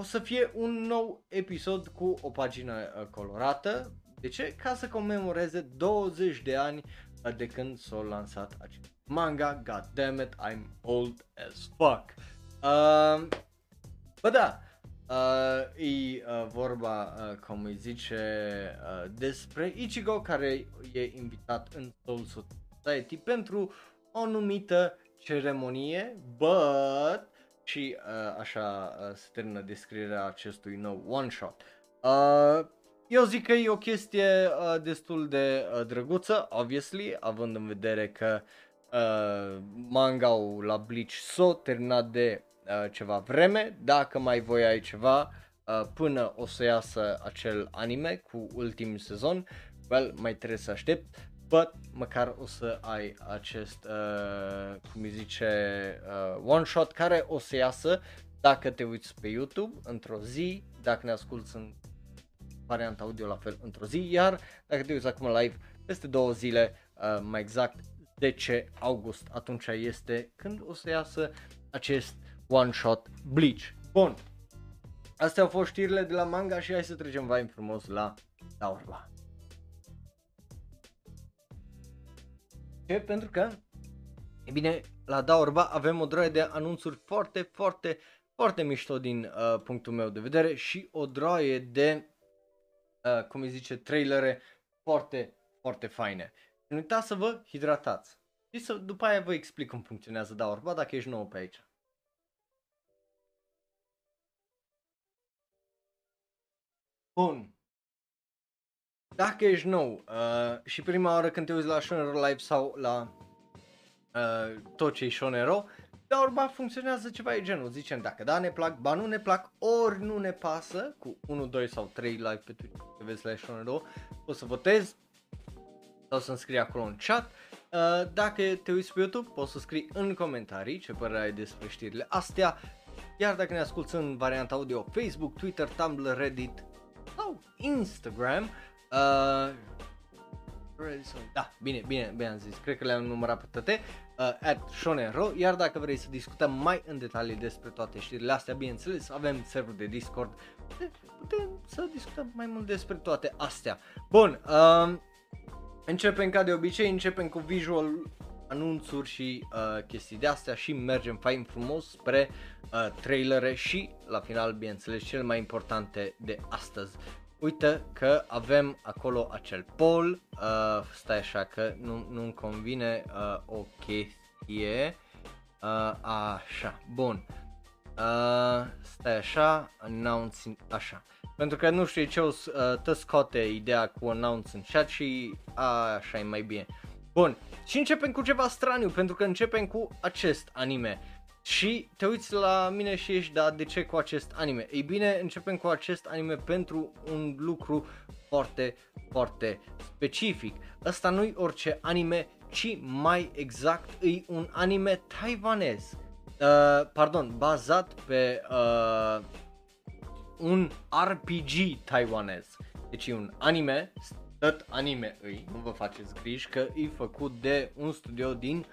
o să fie un nou episod cu o pagină uh, colorată. De ce? Ca să comemoreze 20 de ani uh, de când s-a lansat acest manga. God damn it, I'm old as fuck. Uh, bă da, uh, e uh, vorba, uh, cum îi zice, uh, despre Ichigo care e invitat în Soul Society pentru o anumită ceremonie, but și uh, așa uh, se termină descrierea acestui nou one-shot. Uh, eu zic că e o chestie uh, destul de uh, drăguță, obviously, având în vedere că uh, manga-ul la Bleach s-a terminat de uh, ceva vreme, dacă mai voiai ceva uh, până o să iasă acel anime cu ultimul sezon, well, mai trebuie să aștept, but măcar o să ai acest, uh, cum îi zice, uh, one shot care o să iasă dacă te uiți pe YouTube într-o zi, dacă ne asculti în varianta audio la fel într-o zi, iar dacă te uiți acum live peste două zile, uh, mai exact 10 august, atunci este când o să iasă acest one shot Bleach. Bun, astea au fost știrile de la manga și hai să trecem vai frumos la Daorba. Ce? Pentru că, e bine, la Daorba avem o droaie de anunțuri foarte, foarte, foarte mișto din uh, punctul meu de vedere și o droaie de, uh, cum îi zice, trailere foarte, foarte faine. Nu uitați să vă hidratați. Și să, după aia vă explic cum funcționează Daorba dacă ești nou pe aici. Bun. Dacă ești nou uh, și prima oară când te uiți la Shonero Live sau la uh, tot ce e Shonero, dar urma funcționează ceva de genul. Zicem dacă da ne plac, ba nu ne plac, ori nu ne pasă, cu 1, 2 sau 3 live pe Twitch, că vezi la Shonero, o să votezi sau să-mi scrii acolo în chat. Uh, dacă te uiți pe YouTube, poți să scrii în comentarii ce părere ai despre știrile astea. Iar dacă ne asculti în varianta audio, Facebook, Twitter, Tumblr, Reddit sau Instagram, Uh, da, bine, bine, bine am zis, cred că le-am numărat pe toate, uh, at Shonero, iar dacă vrei să discutăm mai în detalii despre toate știrile astea, bineînțeles, avem server de Discord, putem să discutăm mai mult despre toate astea. Bun, uh, începem ca de obicei, începem cu visual anunțuri și uh, chestii de astea și mergem fain frumos spre uh, trailere și la final, bineînțeles, cele mai importante de astăzi uite că avem acolo acel poll, uh, stai așa că nu, nu-mi convine uh, o chestie, uh, așa, bun, uh, stai așa, announcing, așa, pentru că nu știu ce o uh, te scoate ideea cu announce în chat și a, așa e mai bine. Bun, și începem cu ceva straniu, pentru că începem cu acest anime. Și te uiți la mine și ești, da, de ce cu acest anime? Ei bine, începem cu acest anime pentru un lucru foarte, foarte specific. Ăsta nu-i orice anime, ci mai exact e un anime taiwanez. Uh, pardon, bazat pe uh, un RPG taiwanez. Deci e un anime, tot anime îi, nu vă faceți griji că e făcut de un studio din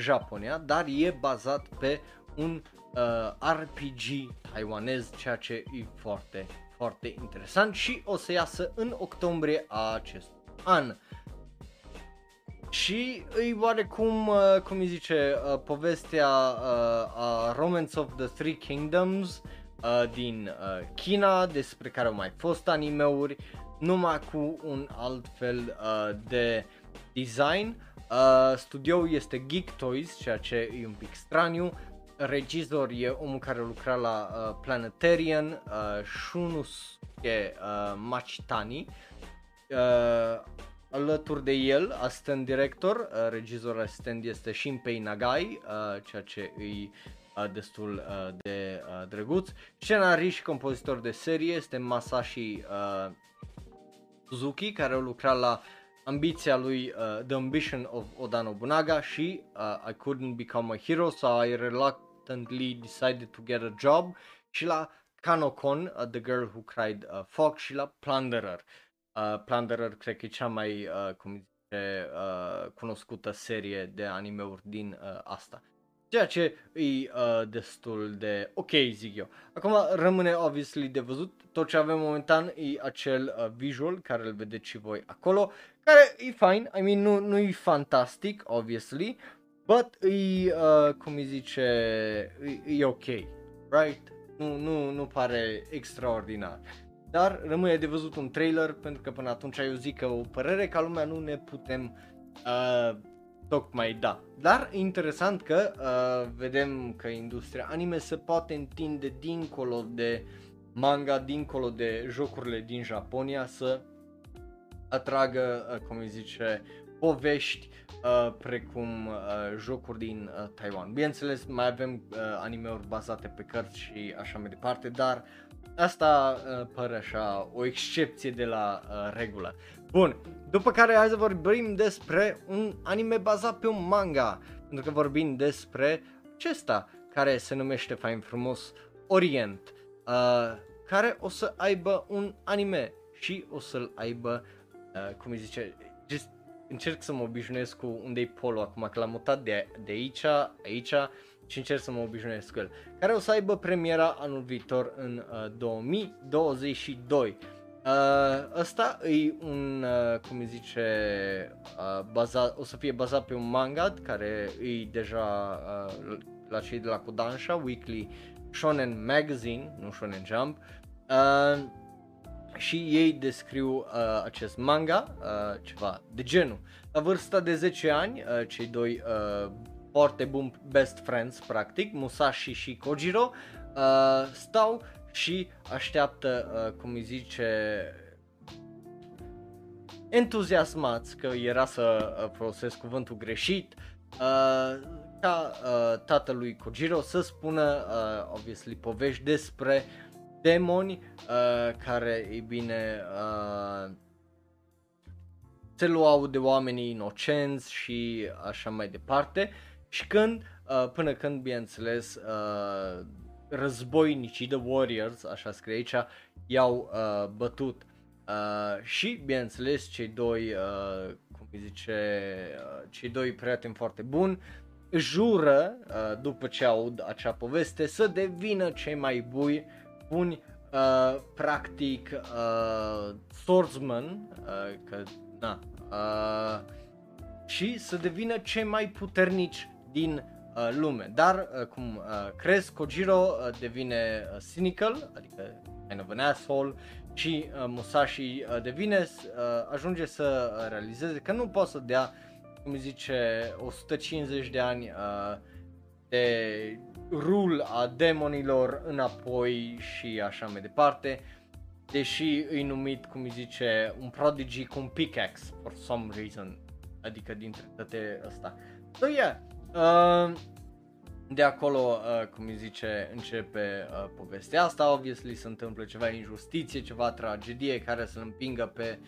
Japonia, dar e bazat pe un uh, RPG taiwanez, ceea ce e foarte, foarte interesant și o să iasă în octombrie a acest an. Și îi oarecum, uh, cum îi zice, uh, povestea uh, a Romance of the Three Kingdoms, uh, din uh, China despre care au mai fost animeuri, numai cu un alt fel uh, de design. Uh, studioul este Geek Toys, ceea ce e un pic straniu. Regizor e omul care lucra la uh, Planetarian, uh, Shunusuke uh, Machitani. Uh, alături de el, asistent director, uh, regizor asistent este Shinpei Nagai, uh, ceea ce e uh, destul uh, de uh, drăguț. Scenarist și compozitor de serie este Masashi uh, Suzuki, care a lucrat la ambiția lui uh, The Ambition of Oda Nobunaga și uh, I Couldn't Become a Hero, so I reluctantly decided to get a job și la Kanokon, uh, The Girl Who Cried uh, Fox și la Plunderer. Uh, Plunderer cred că e cea mai uh, cum zice, uh, cunoscută serie de animeuri din uh, asta. Ceea ce e uh, destul de ok, zic eu. Acum rămâne obviously de văzut. Tot ce avem momentan e acel uh, visual care îl vedeți și voi acolo, care e fine, I mean nu, nu e fantastic, obviously, but e, uh, cum îi zice, e, e ok, right? Nu, nu, nu pare extraordinar. Dar rămâne de văzut un trailer, pentru că până atunci eu zic că o părere ca lumea nu ne putem uh, tocmai da. Dar e interesant că uh, vedem că industria anime se poate întinde dincolo de manga, dincolo de jocurile din Japonia să atragă, uh, cum îi zice, povești uh, precum uh, jocuri din uh, Taiwan. Bineînțeles, mai avem uh, anime-uri bazate pe cărți și așa mai departe, dar asta uh, pare așa o excepție de la uh, regulă. Bun, după care hai să vorbim despre un anime bazat pe un manga, pentru că vorbim despre acesta care se numește fain frumos Orient, uh, care o să aibă un anime și o să-l aibă, uh, cum îi zice, just încerc să mă obișnuiesc cu unde e polo acum, că l-am mutat de, de aici, aici și încerc să mă obișnuiesc cu el, care o să aibă premiera anul viitor în uh, 2022. Uh, ăsta e un, uh, cum îi zice, uh, baza, o să fie bazat pe un manga care e deja uh, la cei de la Kodansha, Weekly Shonen Magazine, nu Shonen Jump. Uh, și ei descriu uh, acest manga, uh, ceva de genul. La vârsta de 10 ani, uh, cei doi uh, foarte buni best friends, practic, Musashi și Kojiro, uh, stau și așteaptă, uh, cum îi zice, entuziasmați, că era să uh, folosesc cuvântul greșit, uh, ca uh, tatălui Kojiro să spună, uh, obviously, povești despre demoni uh, care, e bine, uh, se luau de oamenii inocenți și așa mai departe. Și când, uh, până când, bineînțeles, uh, războinicii, The Warriors, așa scrie aici, i-au uh, bătut. Uh, și, bineînțeles, cei doi, uh, cum îi zice, uh, cei doi prieteni foarte buni, jură, uh, după ce aud acea poveste, să devină cei mai buni, buni uh, practic, uh, swordsman, uh, că, na, uh, și să devină cei mai puternici din uh, lume. Dar, uh, cum uh, crezi, Kojiro uh, devine uh, cynical, adică kind of an asshole, și uh, Musashi uh, devine, uh, ajunge să uh, realizeze că nu poate să dea, cum zice, 150 de ani uh, de rule a demonilor înapoi și așa mai departe. Deși îi numit, cum îi zice, un prodigy cu un pickaxe, for some reason. Adică dintre toate ăsta. So, yeah, Uh, de acolo, uh, cum îi zice, începe uh, povestea asta, obviously se întâmplă ceva injustiție, ceva tragedie care să-l împingă pe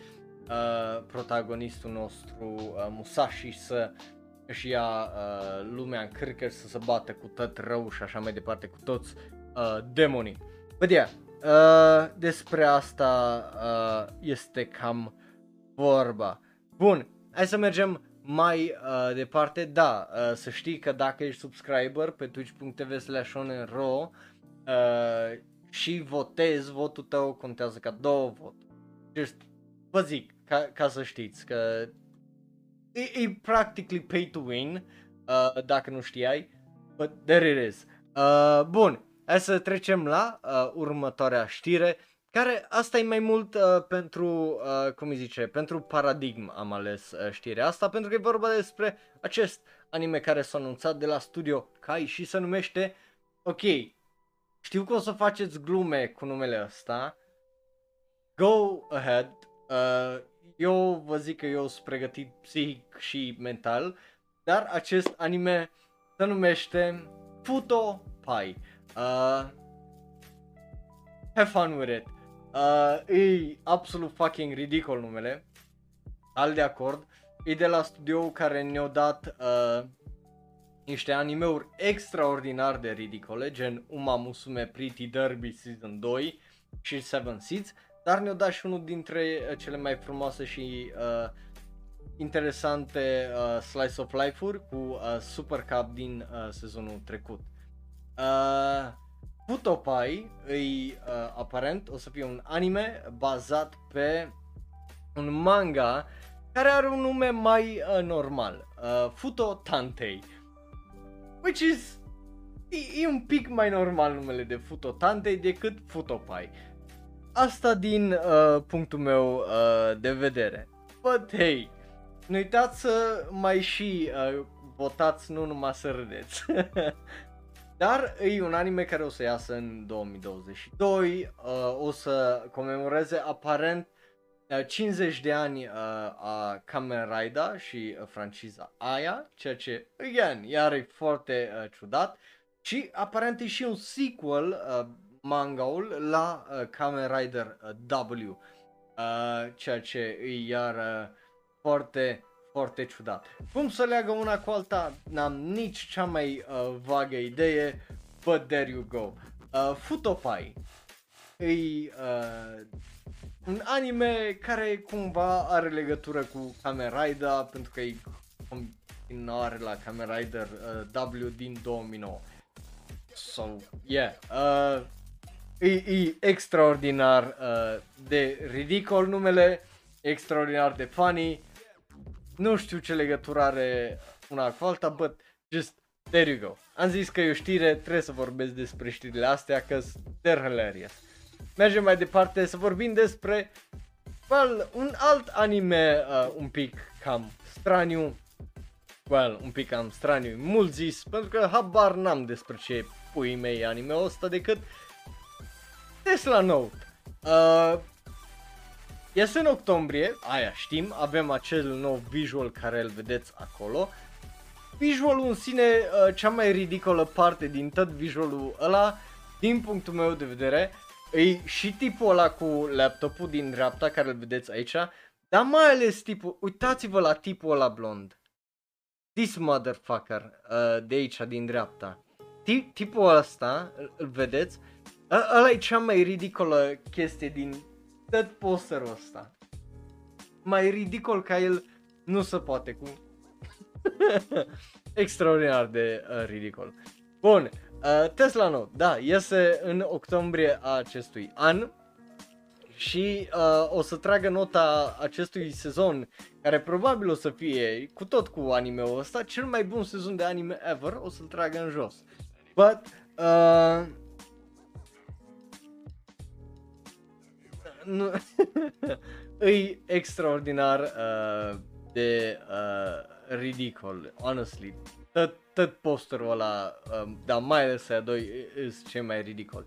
uh, protagonistul nostru uh, Musashi să își ia uh, lumea în cârcă să se bată cu tot rău și așa mai departe, cu toți uh, demonii. But yeah, uh, despre asta uh, este cam vorba. Bun, hai să mergem mai uh, departe, da, uh, să știi că dacă ești subscriber pe twitch.tv slash uh, și votezi, votul tău contează ca două voturi. Just, vă zic, ca, ca să știți că e, e practically pay to win, uh, dacă nu știai, but there it is. Uh, bun, hai să trecem la uh, următoarea știre, care asta e mai mult uh, pentru, uh, cum îi zice, pentru paradigm am ales uh, știrea asta, pentru că e vorba despre acest anime care s-a anunțat de la studio Kai și se numește, ok, știu că o să faceți glume cu numele ăsta, go ahead, uh, eu vă zic că eu sunt pregătit psihic și mental, dar acest anime se numește Futo Pai. Uh, have fun with it. Uh, e absolut fucking ridicol numele. Al de acord. E de la studio care ne-a dat uh, niște animeuri extraordinar de ridicole, gen Uma Musume Pretty Derby Season 2 și Seven Seeds, dar ne-a dat și unul dintre uh, cele mai frumoase și uh, interesante uh, slice of life-uri cu uh, Super Cup din uh, sezonul trecut. Uh, Putopai îi uh, aparent o să fie un anime bazat pe un manga care are un nume mai uh, normal, uh, Futo Tantei, which is e, e un pic mai normal numele de Futo Tantei decât Futopai. Asta din uh, punctul meu uh, de vedere. But hey, nu uitați să mai și uh, votați, nu numai să râdeți. Dar e un anime care o să iasă în 2022, uh, o să comemoreze aparent uh, 50 de ani uh, a Kamen Rider și uh, franciza aia, ceea ce, again, iar e foarte uh, ciudat. Și aparent e și un sequel, uh, mangaul, la uh, Kamen Rider uh, W, uh, ceea ce e iar uh, foarte foarte ciudat. Cum să leagă una cu alta, n-am nici cea mai uh, vagă idee, but there you go. Uh, Futopai e uh, un anime care cumva are legătură cu Kamen Rider, pentru că e continuare la Kamen Rider uh, W din 2009. So, yeah, uh, e, e extraordinar uh, de ridicol numele, extraordinar de funny, nu știu ce legătură are una cu alta, but just there you go. Am zis că e o știre, trebuie să vorbesc despre știrile astea, că they're hilarious. Mergem mai departe să vorbim despre well, un alt anime uh, un pic cam straniu. Well, un pic cam straniu, mult zis, pentru că habar n-am despre ce pui mei anime-ul ăsta decât Tesla Note. Uh, Iese în octombrie, aia știm, avem acel nou visual care îl vedeți acolo. Visualul în sine, uh, cea mai ridicolă parte din tot visualul ăla, din punctul meu de vedere, e și tipul ăla cu laptopul din dreapta care îl vedeți aici, dar mai ales tipul, uitați-vă la tipul ăla blond. This motherfucker uh, de aici din dreapta. Tip, tipul ăsta, îl vedeți? Ăla e cea mai ridicolă chestie din tot posterul ăsta. Mai ridicol ca el nu se poate cu... Extraordinar de uh, ridicol. Bun, uh, Tesla Note, da, iese în octombrie a acestui an și uh, o să tragă nota acestui sezon, care probabil o să fie, cu tot cu anime-ul ăsta, cel mai bun sezon de anime ever, o să-l tragă în jos. But, uh, nu, e extraordinar uh, de uh, ridicol, honestly. Tot, tot posterul ăla, uh, dar mai ales aia doi, sunt cei mai ridicol.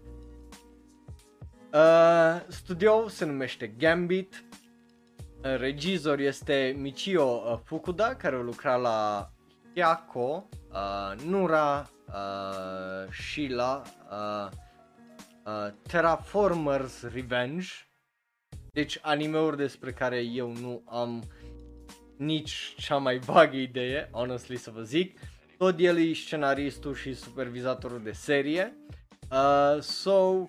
Uh, studio se numește Gambit, uh, regizor este Michio uh, Fukuda, care a lucrat la Hyako, uh, Nura, uh, Sheila, uh, uh, Terraformers Revenge, deci animeuri despre care eu nu am nici cea mai vagă idee, honestly să vă zic. Tot el e scenaristul și supervizatorul de serie. Uh, so,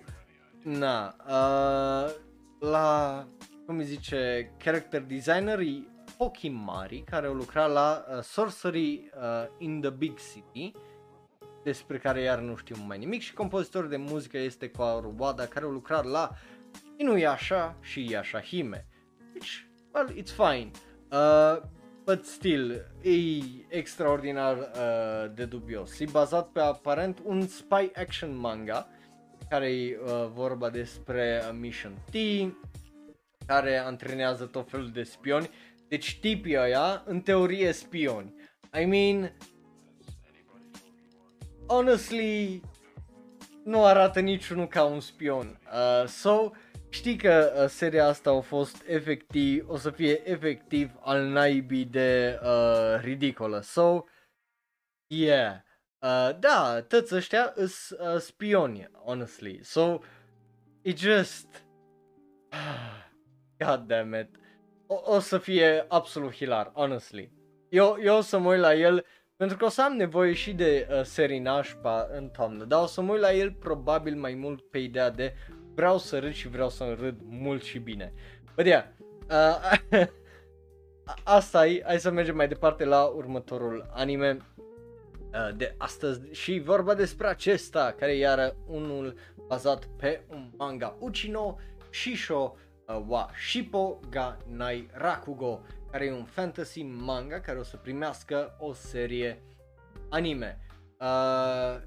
na, uh, la, cum îi zice, character designer e Pokimari, care a lucrat la uh, Sorcery uh, in the Big City, despre care iar nu știu mai nimic, și compozitor de muzică este Kaoru Wada, care a lucrat la Inuyasha și Yashahime. Which, well, it's fine. Uh, but still, e extraordinar uh, de dubios. E bazat pe aparent un spy action manga care e uh, vorba despre uh, Mission T, care antrenează tot felul de spioni. Deci tipii ăia, în teorie, spioni. I mean, honestly, nu arată niciunul ca un spion. Uh, so, știi că uh, seria asta a fost efectiv, o să fie efectiv al naibii de uh, ridicolă. So, yeah. Uh, da, toți ăștia sunt uh, spioni, honestly. So, it just... God damn it. O, o să fie absolut hilar, honestly. Eu, eu o să mă uit la el pentru că o să am nevoie și de uh, serii nașpa în toamnă, dar o să mă uit la el probabil mai mult pe ideea de vreau să râd și vreau să râd mult și bine. But yeah, uh, asta e, hai să mergem mai departe la următorul anime uh, de astăzi și vorba despre acesta, care e iară unul bazat pe un manga Uchino Shisho uh, wa Shippo ga Nai Rakugo, care e un fantasy manga care o să primească o serie anime. Uh,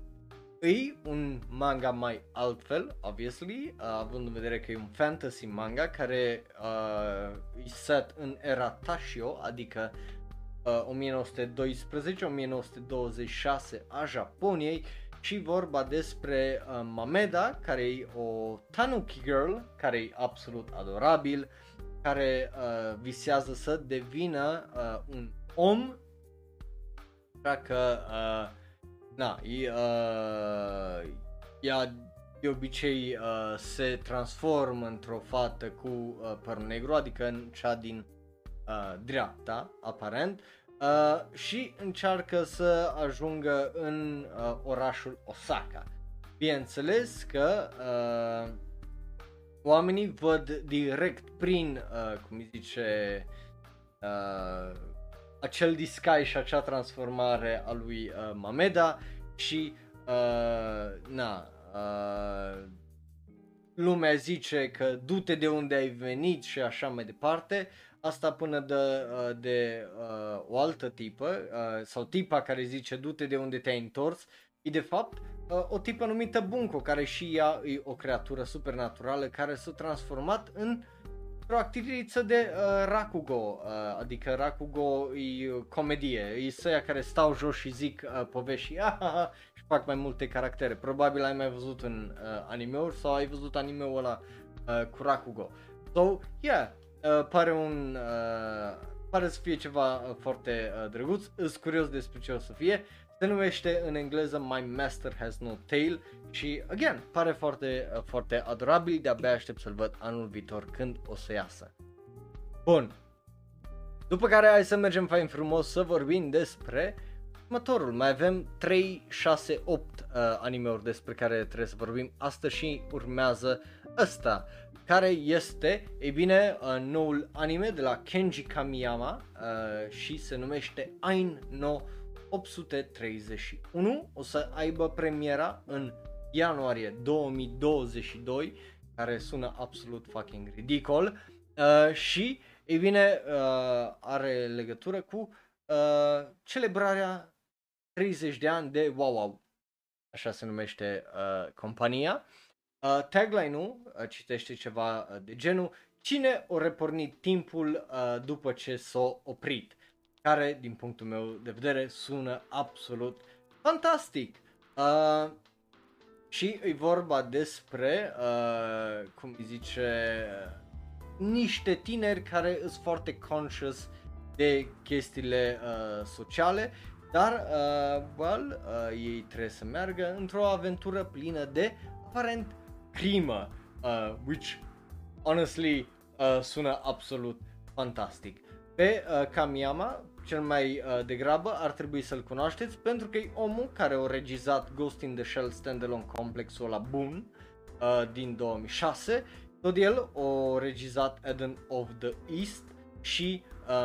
e un manga mai altfel, obviously, uh, având în vedere că e un fantasy manga care uh, e set în era Tashio, adică uh, 1912-1926 a Japoniei și vorba despre uh, Mameda, care e o Tanuki Girl, care e absolut adorabil, care uh, visează să devină uh, un om, așa că uh, na, e, uh, ea de obicei uh, se transformă într-o fată cu uh, păr negru, adică în cea din uh, dreapta, aparent, uh, și încearcă să ajungă în uh, orașul Osaka. Bineînțeles că uh, oamenii văd direct prin, uh, cum îi zice, uh, acel disguise și acea transformare a lui uh, Mameda și, uh, na, uh, lumea zice că du-te de unde ai venit și așa mai departe, asta până de, uh, de uh, o altă tipă, uh, sau tipa care zice du-te de unde te-ai întors, e de fapt uh, o tipă numită Bunko, care și ea e o creatură supernaturală care s-a transformat în o activiță de uh, Rakugo, uh, adică Rakugo e comedie, e săia care stau jos și zic uh, povești și, ah, ah, ah, și fac mai multe caractere. Probabil ai mai văzut în uh, anime-uri sau ai văzut anime-ul ăla uh, cu Rakugo. So, yeah, uh, pare un... Uh, pare să fie ceva uh, foarte uh, drăguț, îs curios despre ce o să fie. Se numește în engleză My Master Has No Tail și, again, pare foarte, uh, foarte adorabil, de-abia aștept să-l văd anul viitor când o să iasă. Bun. După care hai să mergem fain frumos să vorbim despre următorul. Mai avem 3, 6, 8 uh, anime-uri despre care trebuie să vorbim astăzi și urmează ăsta care este, ei bine, uh, noul anime de la Kenji Kamiyama uh, și se numește Ain no 831 o să aibă premiera în ianuarie 2022 care sună absolut fucking ridicol. Uh, și ei bine uh, are legătură cu uh, celebrarea 30 de ani de Wow Wow. Așa se numește uh, compania. Uh, tagline-ul uh, citește ceva uh, de genul Cine o repornit timpul uh, după ce s-a oprit? Care, din punctul meu de vedere, sună absolut fantastic. Uh, și e vorba despre, uh, cum îi zice, niște tineri care sunt foarte conscious de chestiile uh, sociale, dar, uh, well, uh, ei trebuie să meargă într-o aventură plină de, aparent, crimă, uh, which, honestly, uh, sună absolut fantastic. Pe uh, Kamiyama cel mai uh, degrabă ar trebui să-l cunoașteți pentru că e omul care a regizat Ghost in the Shell Standalone Complexul la Boom uh, din 2006. Tot el a regizat Eden of the East și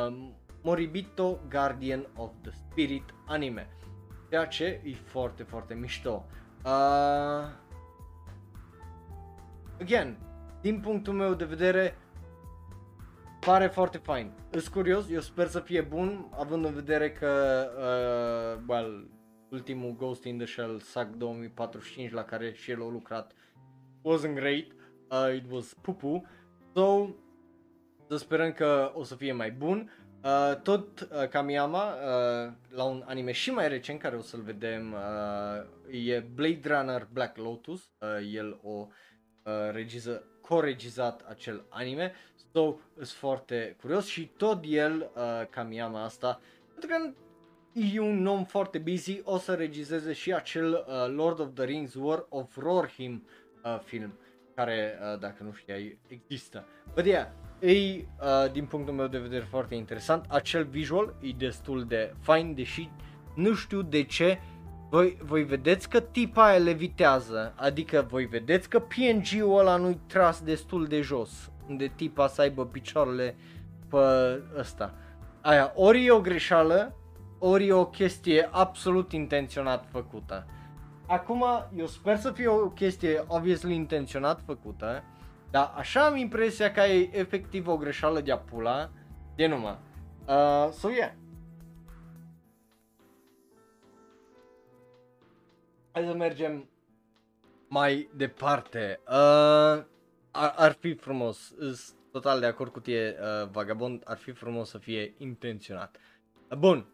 um, Moribito Guardian of the Spirit anime. Ceea ce e foarte, foarte mișto. Uh, again, din punctul meu de vedere, Pare foarte fain. Îs curios, eu sper să fie bun, având în vedere că, uh, well, ultimul Ghost in the Shell, SAC 2045, la care și el a lucrat, wasn't great, uh, it was pupu, so să sperăm că o să fie mai bun. Uh, tot uh, Kamiyama, uh, la un anime și mai recent care o să-l vedem, uh, e Blade Runner Black Lotus, uh, el o uh, regiză, co-regizat acel anime, so sunt foarte curios și tot el, uh, Kamiyama asta, pentru că e un om foarte busy, o să regizeze și acel uh, Lord of the Rings War of Rohirrim uh, film, care, uh, dacă nu știai, există. But yeah, e, uh, din punctul meu de vedere, foarte interesant. Acel visual e destul de fain, deși nu știu de ce voi, voi vedeți că tipa aia levitează, adică voi vedeți că PNG-ul ăla nu-i tras destul de jos, unde tipa să aibă picioarele pe ăsta. Aia, ori e o greșeală, ori e o chestie absolut intenționat făcută. Acum, eu sper să fie o chestie obviously intenționat făcută, dar așa am impresia că e efectiv o greșeală de-a pula, de numai. Uh, so yeah. Hai să mergem mai departe. Uh, ar, ar fi frumos, sunt total de acord cu tine, uh, Vagabond, ar fi frumos să fie intenționat. Uh, bun,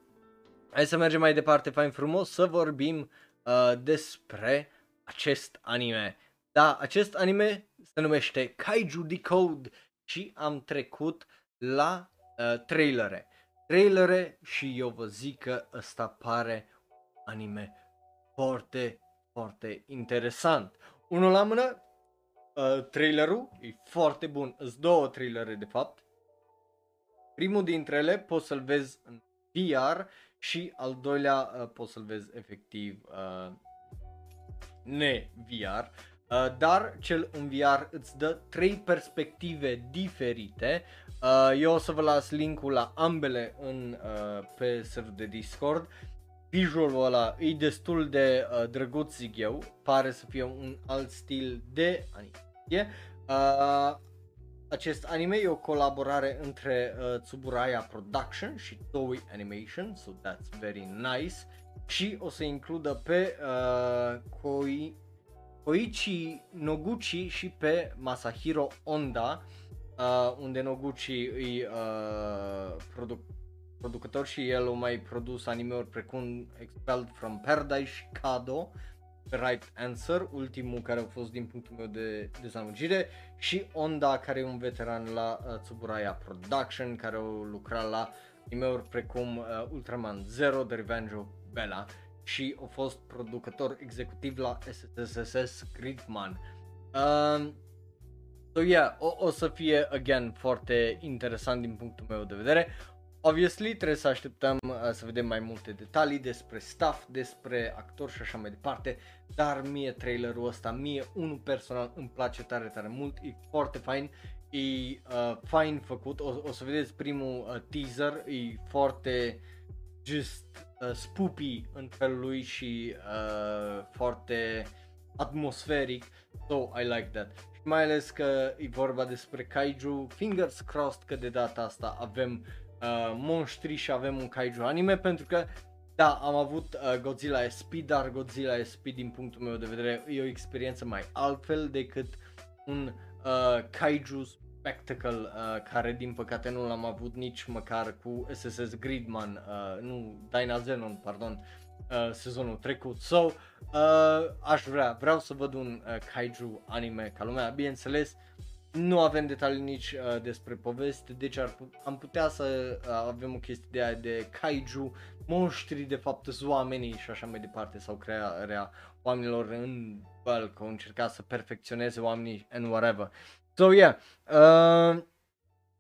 hai să mergem mai departe, fain frumos, să vorbim uh, despre acest anime. Da, acest anime se numește Kaiju Decode și am trecut la uh, trailere. Trailere și eu vă zic că ăsta pare anime foarte, foarte interesant. Unul la mână, uh, trailerul e foarte bun. Sunt două trailere de fapt. Primul dintre ele poți să-l vezi în VR și al doilea uh, poți să-l vezi efectiv uh, ne-VR. Uh, dar cel în VR îți dă trei perspective diferite. Uh, eu o să vă las linkul la ambele în, uh, pe server de Discord. Visualul ăla e destul de uh, drăguț, zic eu. Pare să fie un alt stil de animație. Uh, acest anime e o colaborare între uh, Tsuburaya Production și Toei Animation, so that's very nice. Și o să includă pe uh, Koi, Koichi Noguchi și pe Masahiro Onda, uh, unde Noguchi e uh, produc- producător și el a mai produs anime-uri precum Expelled from Paradise și Kado, Right Answer, ultimul care a fost din punctul meu de dezamăgire și Onda care e un veteran la uh, Tsuburaya Production care a lucrat la anime-uri precum uh, Ultraman Zero, The Revenge of Bella și a fost producător executiv la SSSS Gridman. Uh, so yeah, o, o să fie, again, foarte interesant din punctul meu de vedere. Obviously, trebuie să așteptăm uh, să vedem mai multe detalii despre staff, despre actori și așa mai departe, dar mie trailerul ăsta, mie unul personal îmi place tare, tare mult, e foarte fain, e uh, fain făcut, o, o să vedeți primul uh, teaser, e foarte just uh, spoopy în felul lui și uh, foarte atmosferic, so I like that. Și mai ales că e vorba despre kaiju, fingers crossed că de data asta avem uh, monștri și avem un kaiju anime pentru că da, am avut uh, Godzilla SP, dar Godzilla SP din punctul meu de vedere e o experiență mai altfel decât un uh, kaiju spectacle uh, care din păcate nu l-am avut nici măcar cu SSS Gridman, uh, nu, Dyna Zenon, pardon, uh, sezonul trecut. So, uh, aș vrea, vreau să văd un uh, kaiju anime ca lumea, bineînțeles, nu avem detalii nici uh, despre poveste, deci ar put- am putea să uh, avem o chestie de aia de kaiju, monștri de fapt sunt oamenii și așa mai departe sau crearea oamenilor în bulk, au încercat să perfecționeze oamenii and whatever. So yeah, uh,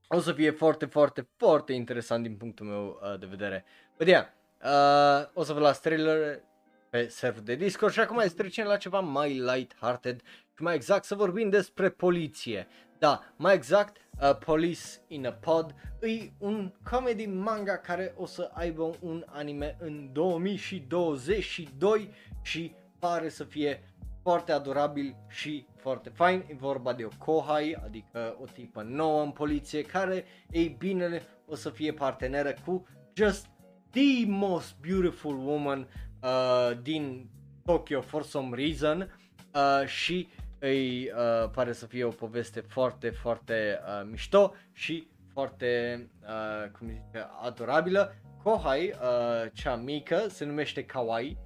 o să fie foarte, foarte, foarte interesant din punctul meu uh, de vedere. But yeah, uh, o să vă las trailer pe server de Discord și acum să trecem la ceva mai light-hearted și mai exact să vorbim despre poliție. Da, mai exact, uh, Police in a Pod e un comedy manga care o să aibă un anime în 2022 și pare să fie foarte adorabil și foarte fain. E vorba de o kohai, adică o tipă nouă în poliție care, ei bine, o să fie parteneră cu just the most beautiful woman uh, din Tokyo for some reason uh, și îi uh, pare să fie o poveste foarte, foarte uh, mișto și foarte, uh, cum zice, adorabilă. Kohai, uh, cea mică, se numește Kawaii,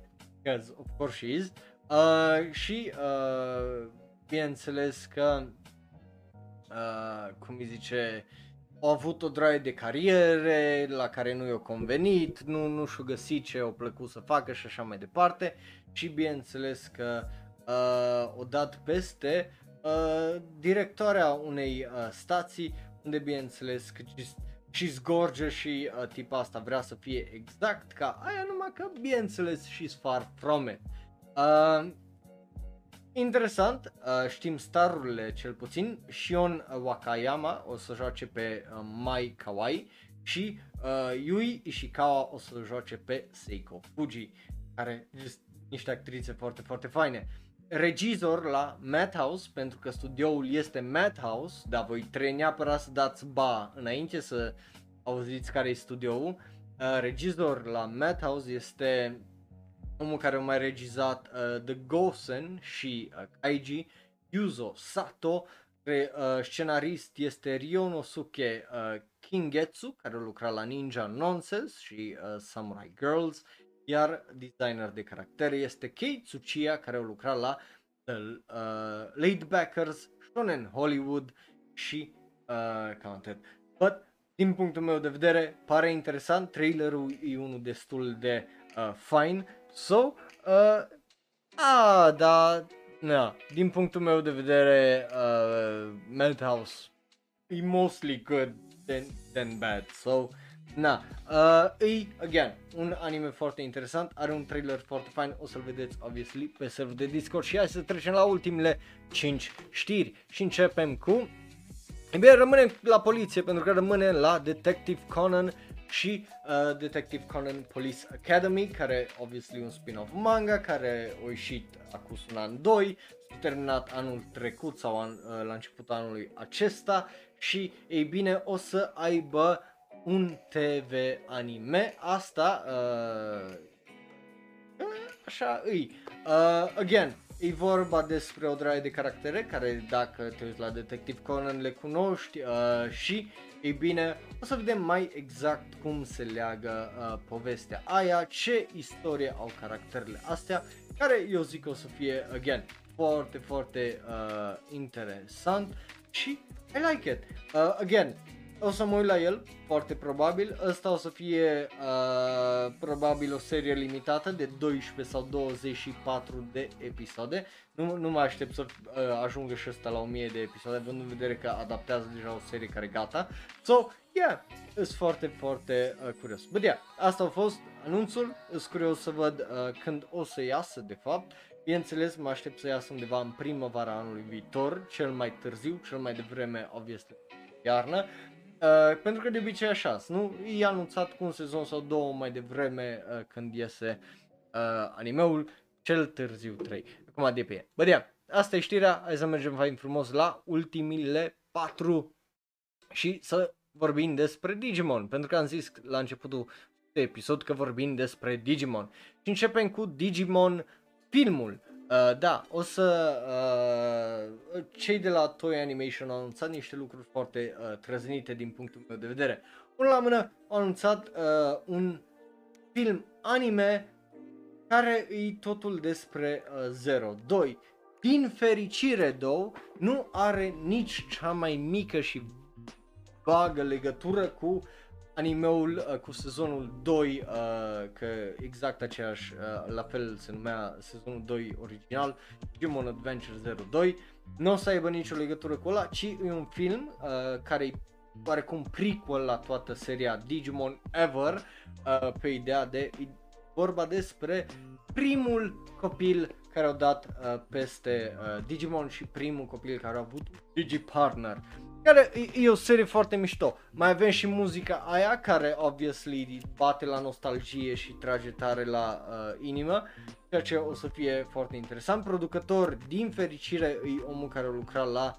because of course she is, uh, și uh, bineînțeles că, uh, cum îi zice, au avut o draie de cariere la care nu i-a convenit, nu, nu și-a găsit ce o plăcut să facă și așa mai departe și bineînțeles că uh, o dat peste uh, directoarea unei uh, stații unde bineînțeles că și zgorge și uh, tipa asta vrea să fie exact ca aia numai că bineînțeles she's far from it. Uh, Interesant, uh, știm starurile cel puțin, Shion Wakayama o să joace pe uh, Mai Kawaii și uh, Yui Ishikawa o să joace pe Seiko Fuji, care sunt niște actrițe foarte, foarte faine. Regizor la Madhouse, pentru că studioul este Madhouse, dar voi trebuie neapărat să dați ba înainte să auziți care e studioul. Uh, regizor la Madhouse este omul care a mai regizat uh, The Gosen și uh, Kaiji, Yuzo Sato, care, uh, scenarist este Ryonosuke uh, Kingetsu, care a lucrat la Ninja Nonsense și uh, Samurai Girls, iar designer de caractere este Kei Tsuchiya, care a lucrat la The uh, Laidbackers, Shonen Hollywood și uh, cam atât. But, din punctul meu de vedere, pare interesant, trailerul e unul destul de uh, fine, So, uh, a, da, na, din punctul meu de vedere, uh, Madhouse e mostly good than, than bad. So, na, uh, e, again, un anime foarte interesant, are un trailer foarte fain, o să-l vedeți, obviously, pe server de Discord. Și hai să trecem la ultimele 5 știri și începem cu E bine, rămânem la poliție pentru că rămâne la Detective Conan și uh, Detective Conan Police Academy, care obviously un spin-off manga, care a ieșit acum un an 2, s-a terminat anul trecut sau an, uh, la începutul anului acesta. Și ei bine o să aibă un TV anime, asta uh, așa îi. Uh, again, E vorba despre o draie de caractere care dacă te uiți la Detective Conan le cunoști uh, și ei bine, o să vedem mai exact cum se leagă uh, povestea aia, ce istorie au caracterele astea, care eu zic că o să fie, again, foarte, foarte uh, interesant și I like it. Uh, again, o să mă uit la el, foarte probabil. Ăsta o să fie uh, probabil o serie limitată de 12 sau 24 de episoade. Nu, nu mă aștept să uh, ajungă și ăsta la 1000 de episoade, având în vedere că adaptează deja o serie care gata. So, yeah, sunt foarte, foarte uh, curios. But yeah, asta a fost anunțul, sunt curios să văd uh, când o să iasă de fapt. Bineînțeles, mă aștept să iasă undeva în primăvara anului viitor, cel mai târziu, cel mai devreme, obviously, iarnă. Uh, pentru că de obicei așa, nu? E anunțat cu un sezon sau două mai devreme uh, când iese uh, animeul, cel târziu 3. Acum de pe ea. Bă, yeah, asta e știrea, hai să mergem fain frumos la ultimile 4 și să vorbim despre Digimon, pentru că am zis la începutul de episod că vorbim despre Digimon. Și începem cu Digimon filmul. Uh, da, o să... Uh, cei de la Toy Animation au anunțat niște lucruri foarte uh, trăznite din punctul meu de vedere. Unul la mână au anunțat uh, un film anime care e totul despre uh, Zero. 2. Din fericire, două, nu are nici cea mai mică și vagă legătură cu animeul uh, cu sezonul 2, uh, că exact aceeași, uh, la fel se numea sezonul 2 original, Digimon Adventure 02, nu o să aibă nicio legătură cu ăla, ci e un film uh, care e oarecum prequel la toată seria Digimon Ever, uh, pe ideea de vorba despre primul copil care au dat uh, peste uh, Digimon și primul copil care a avut Digipartner. Care e, e o serie foarte mișto. Mai avem și muzica aia care obviously bate la nostalgie și trage tare la uh, inimă, ceea ce o să fie foarte interesant. Producător, din fericire, e omul care a lucrat la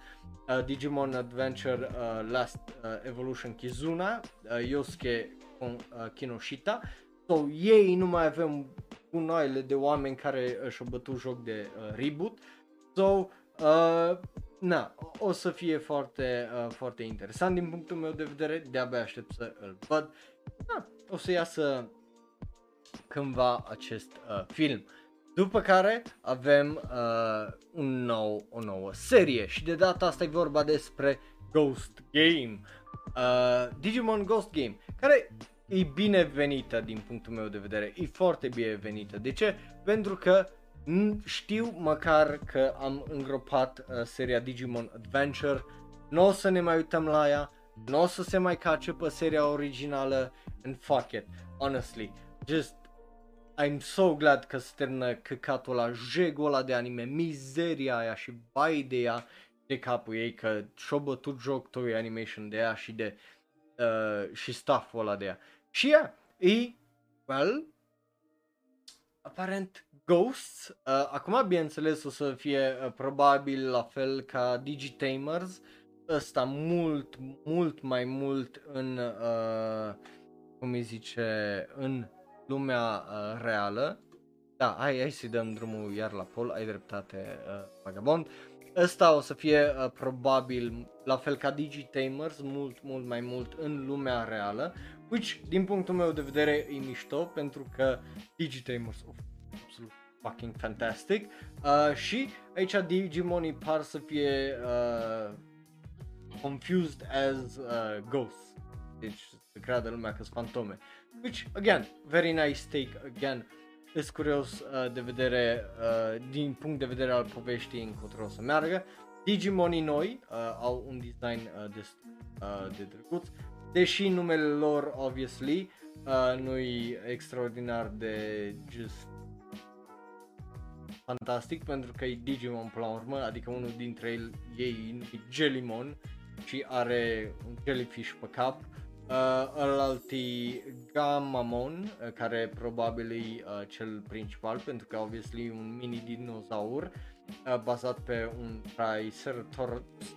uh, Digimon Adventure uh, Last uh, Evolution Kizuna, uh, Yosuke uh, Kinoshita. So, ei nu mai avem gunoaiele de oameni care și-au bătut joc de uh, reboot. So, uh, na, o să fie foarte, uh, foarte interesant din punctul meu de vedere, de-abia aștept să îl văd. Na, o să iasă cândva acest uh, film. După care avem uh, un nou, o nouă serie și de data asta e vorba despre Ghost Game. Uh, Digimon Ghost Game, care e binevenită din punctul meu de vedere, e foarte binevenită. De ce? Pentru că știu măcar că am îngropat uh, seria Digimon Adventure, nu o să ne mai uităm la ea, nu o să se mai cace pe seria originală, and fuck it, honestly, just I'm so glad că se termină căcatul la jegul ăla de anime, mizeria aia și bai de ea de capul ei că și-o bătut joc Toy Animation de ea și de uh, și stafful ăla de ea. Și ea, e, well, aparent Ghosts, uh, acum bineînțeles o să fie uh, probabil la fel ca Digitamers, ăsta mult, mult mai mult în, uh, cum îi zice, în lumea uh, reală. Da, hai, hai să dăm drumul iar la Paul, ai dreptate, uh, vagabond. Ăsta o să fie uh, probabil la fel ca Digitamers, mult, mult mai mult în lumea reală, which din punctul meu de vedere e mișto pentru că Digitamers, of, absolut fucking fantastic uh, și aici Digimonii par să fie uh, confused as uh, ghosts, deci să creadă lumea că sunt fantome. Which, again, very nice take, again, sunt curios uh, de vedere, uh, din punct de vedere al poveștii încotro o să meargă. Digimonii noi uh, au un design uh, de, uh, de drăguț, deși numele lor, obviously, uh, nu e extraordinar de just fantastic pentru că e Digimon până la urmă, adică unul dintre ei e Jellymon și are un jellyfish pe cap. Uh, ălalt e Gamamon, uh, care probabil e uh, cel principal pentru că obviously e un mini dinozaur uh, bazat pe un Triceratops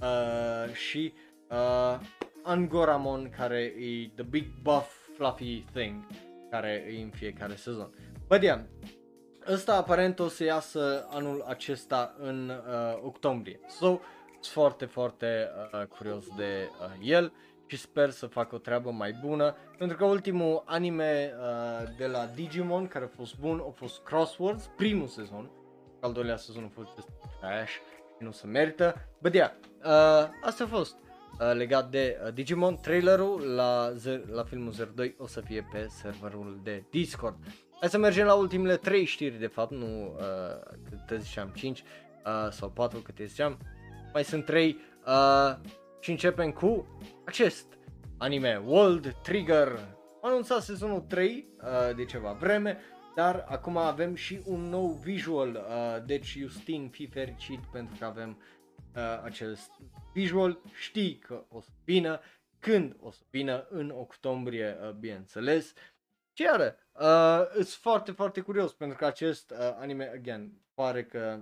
uh, și uh, Angoramon care e the big buff fluffy thing care e în fiecare sezon. But yeah, ăsta aparent o să iasă anul acesta în uh, octombrie. So, sunt foarte, foarte uh, curios de uh, el și sper să facă o treabă mai bună, pentru că ultimul anime uh, de la Digimon care a fost bun a fost Crosswords, primul sezon, al doilea sezon a fost trash și nu se merită, but yeah, uh, asta a fost uh, legat de uh, Digimon, trailerul la, la filmul 02 o să fie pe serverul de Discord. Hai să mergem la ultimele 3 știri de fapt, nu uh, câte ziceam 5 uh, sau 4 câte ziceam, mai sunt 3 uh, și începem cu acest anime World Trigger. A anunțat sezonul 3 uh, de ceva vreme, dar acum avem și un nou visual, uh, deci Justin, fii fericit pentru că avem uh, acest visual, știi că o să vină, când o să vină, în octombrie, uh, bineînțeles. Și iară, uh, sunt foarte, foarte curios pentru că acest uh, anime, again, pare că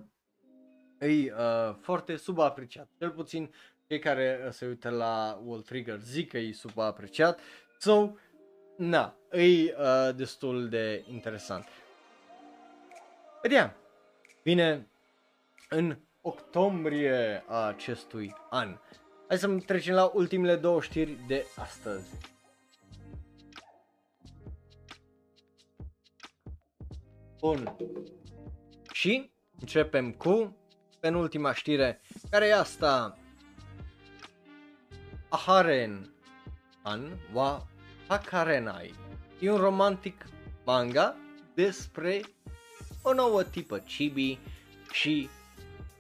e uh, foarte subapreciat, cel puțin cei care uh, se uită la Wall Trigger zic că e subapreciat, so, na, e uh, destul de interesant. Vedem, vine în octombrie a acestui an. Hai să trecem la ultimele două știri de astăzi. Bun. Și începem cu penultima știre, care e asta. Aharen An wa Hakarenai. E un romantic manga despre o nouă tipă chibi și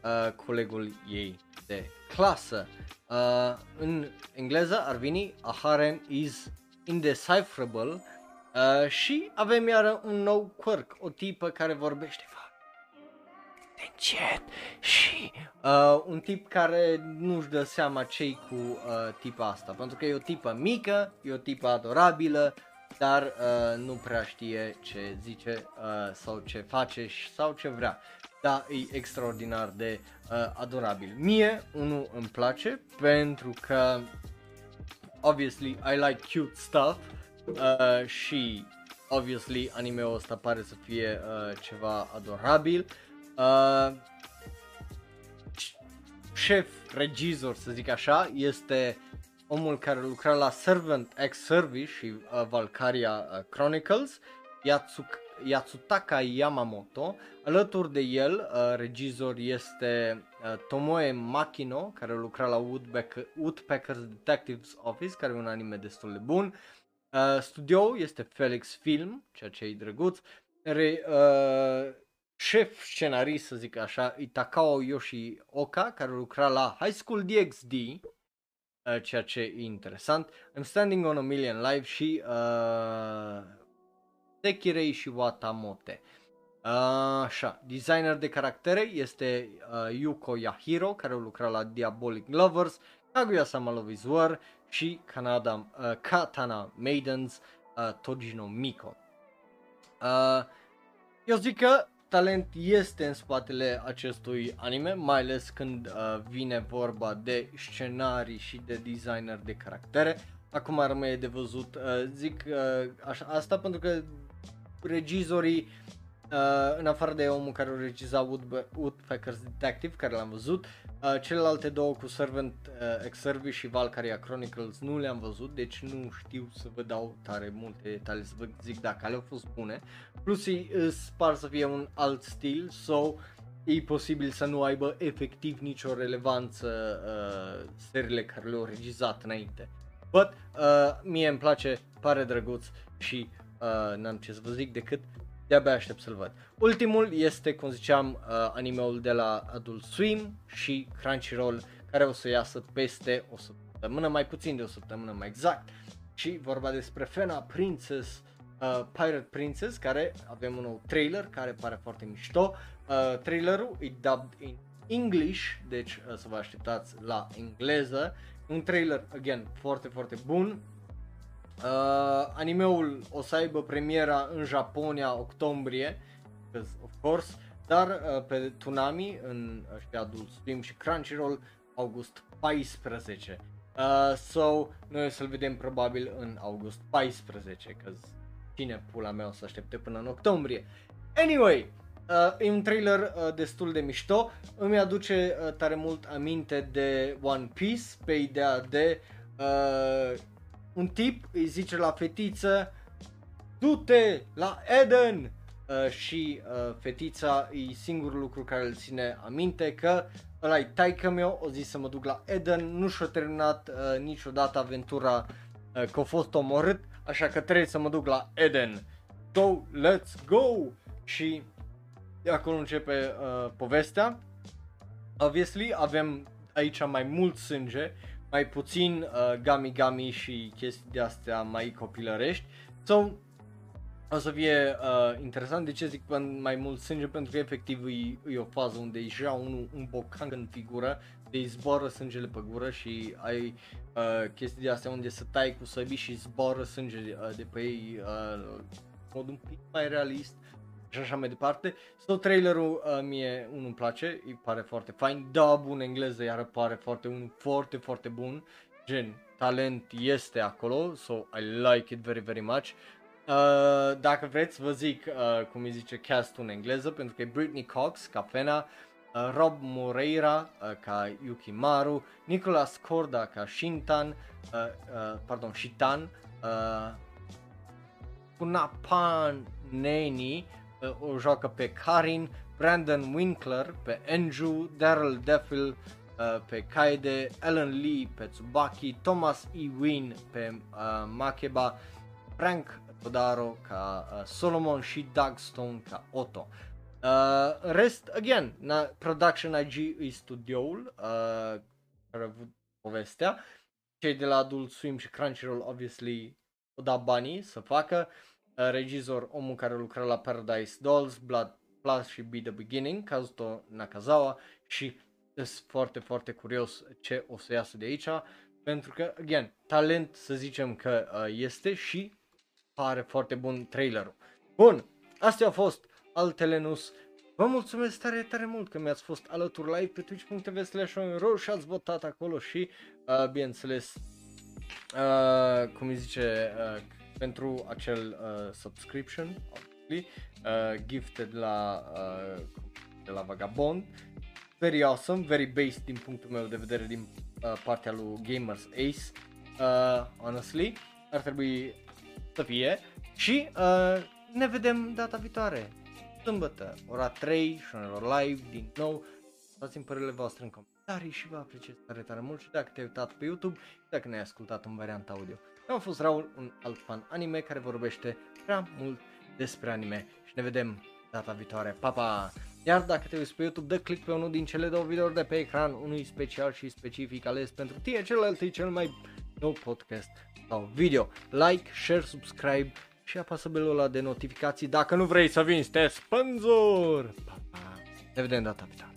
uh, colegul ei de clasă. Uh, în engleză ar veni A harem is indecipherable uh, și avem iară un nou quirk, o tipă care vorbește încet și uh, un tip care nu-și dă seama ce cu uh, tipa asta, pentru că e o tipă mică, e o tipă adorabilă, dar uh, nu prea știe ce zice uh, sau ce face sau ce vrea. Da, e extraordinar de uh, adorabil. Mie, unul îmi place pentru că obviously I like cute stuff uh, și obviously anime-ul ăsta pare să fie uh, ceva adorabil. Uh, șef, regizor, să zic așa, este omul care lucra la Servant X Service și uh, Valkyria uh, Chronicles, Yatsuka, Yatsutaka Yamamoto. Alături de el, uh, regizor este uh, Tomoe Makino, care lucra la Woodpecker, Woodpecker's Detectives Office, care e un anime destul de bun. Uh, studio este Felix Film, ceea ce e drăguț. Re, uh, șef scenarist, să zic așa, e Takao Yoshi Oka, care lucra la High School DxD, uh, ceea ce e interesant. I'm Standing on a Million Live și uh, Sekirei și Watamote. Uh, așa, designer de caractere este uh, Yuko Yahiro, care lucra la Diabolic Lovers, Kaguya-sama Love is War și Kanada, uh, Katana Maidens, uh, Tojino Miko. Uh, eu zic că talent este în spatele acestui anime, mai ales când uh, vine vorba de scenarii și de designer de caractere. Acum rămâne de văzut, uh, zic uh, așa, asta pentru că regizorii Uh, în afară de omul care o regiza Wood- Woodpecker's Detective, care l-am văzut, uh, celelalte două cu Servant uh, Exervi și Valkyria Chronicles nu le-am văzut, deci nu știu să vă dau tare multe detalii să vă zic dacă ale au fost bune. Plus îi par să fie un alt stil, so e posibil să nu aibă efectiv nicio relevanță uh, seriile care le-au regizat înainte. But uh, mie îmi place, pare drăguț și uh, n-am ce să vă zic decât de-abia aștept să-l văd. Ultimul este, cum ziceam, uh, animeul de la Adult Swim și Crunchyroll, care o să iasă peste o săptămână, mai puțin de o săptămână mai exact. Și vorba despre Fena Princess, uh, Pirate Princess, care avem un nou trailer care pare foarte mișto. Uh, trailerul e dubbed in English, deci uh, să vă așteptați la engleză. Un trailer, again, foarte, foarte bun, Uh, animeul o să aibă premiera în Japonia octombrie, of course, dar uh, pe Tsunami, în ăștia Adult Swim și Crunchyroll, august 14. Uh, so, noi o să-l vedem probabil în august 14, că cine pula mea o să aștepte până în octombrie. Anyway, uh, e un trailer uh, destul de mișto, îmi aduce uh, tare mult aminte de One Piece pe ideea de uh, un tip îi zice la fetiță du-te la Eden uh, și uh, fetița e singurul lucru care îl ține aminte că ăla e taică meu, o zis să mă duc la Eden, nu și-a terminat uh, niciodată aventura uh, că a fost omorât, așa că trebuie să mă duc la Eden. So, let's go! Și de acolo începe uh, povestea. Obviously, avem aici mai mult sânge, mai puțin uh, gami-gami și chestii de astea mai copilărești. So, o să fie uh, interesant. De ce zic mai mult sânge? Pentru că efectiv e, e o fază unde e deja un, un bocan în figură, de îi zboară sângele pe gură și ai uh, chestii de astea unde să tai cu săbii și zboară sânge uh, de pe ei uh, mod un pic mai realist și așa mai departe. So trailerul uh, mie unul îmi place, îi pare foarte fain, da bun engleză iar pare foarte unul foarte foarte bun, gen talent este acolo, so I like it very very much. Uh, dacă vreți vă zic uh, cum îi zice castul în engleză pentru că e Britney Cox ca Fena, uh, Rob Moreira uh, ca Yukimaru, Nicolas Corda ca Shintan, uh, uh, pardon, Shitan, uh, Kunapan Neni o joacă pe Karin, Brandon Winkler pe Andrew, Daryl Deffel uh, pe Kaide, Alan Lee pe Tsubaki, Thomas E. Win pe uh, Makeba, Frank Todaro ca uh, Solomon și Doug Stone ca Otto. Uh, rest, again, na, Production IG e studioul uh, care a avut povestea. Cei de la Adult Swim și Crunchyroll, obviously, o da banii să facă. Uh, Uh, regizor, omul care lucra la Paradise Dolls, Blood Plus și Be The Beginning, Kazuto Nakazawa și sunt foarte, foarte curios ce o să iasă de aici, pentru că, again, talent să zicem că uh, este și pare foarte bun trailerul. Bun, astea au fost altele nus. Vă mulțumesc tare, tare mult că mi-ați fost alături live pe twitch.tv slash și ați votat acolo și, uh, bineînțeles, uh, cum îi zice, uh, pentru acel uh, subscription, obviously, uh, gifted la, uh, de la Vagabond. very awesome, very based din punctul meu de vedere din uh, partea lui Gamers Ace, uh, honestly, ar trebui să fie. Și uh, ne vedem data viitoare, sâmbătă, ora 3, Shonero Live, din nou, dați-mi părerile voastre în comentarii și vă apreciez tare tare mult. Și dacă te-ai uitat pe YouTube și dacă ne-ai ascultat în varianta audio. Eu am fost Raul, un alt fan anime care vorbește prea mult despre anime și ne vedem data viitoare. Pa, pa! Iar dacă te uiți pe YouTube, dă click pe unul din cele două videouri de pe ecran, unui special și specific ales pentru tine, celălalt e cel mai nou podcast sau video. Like, share, subscribe și apasă belul ăla de notificații dacă nu vrei să vinzi te spânzur. Pa, pa! Ne vedem data viitoare.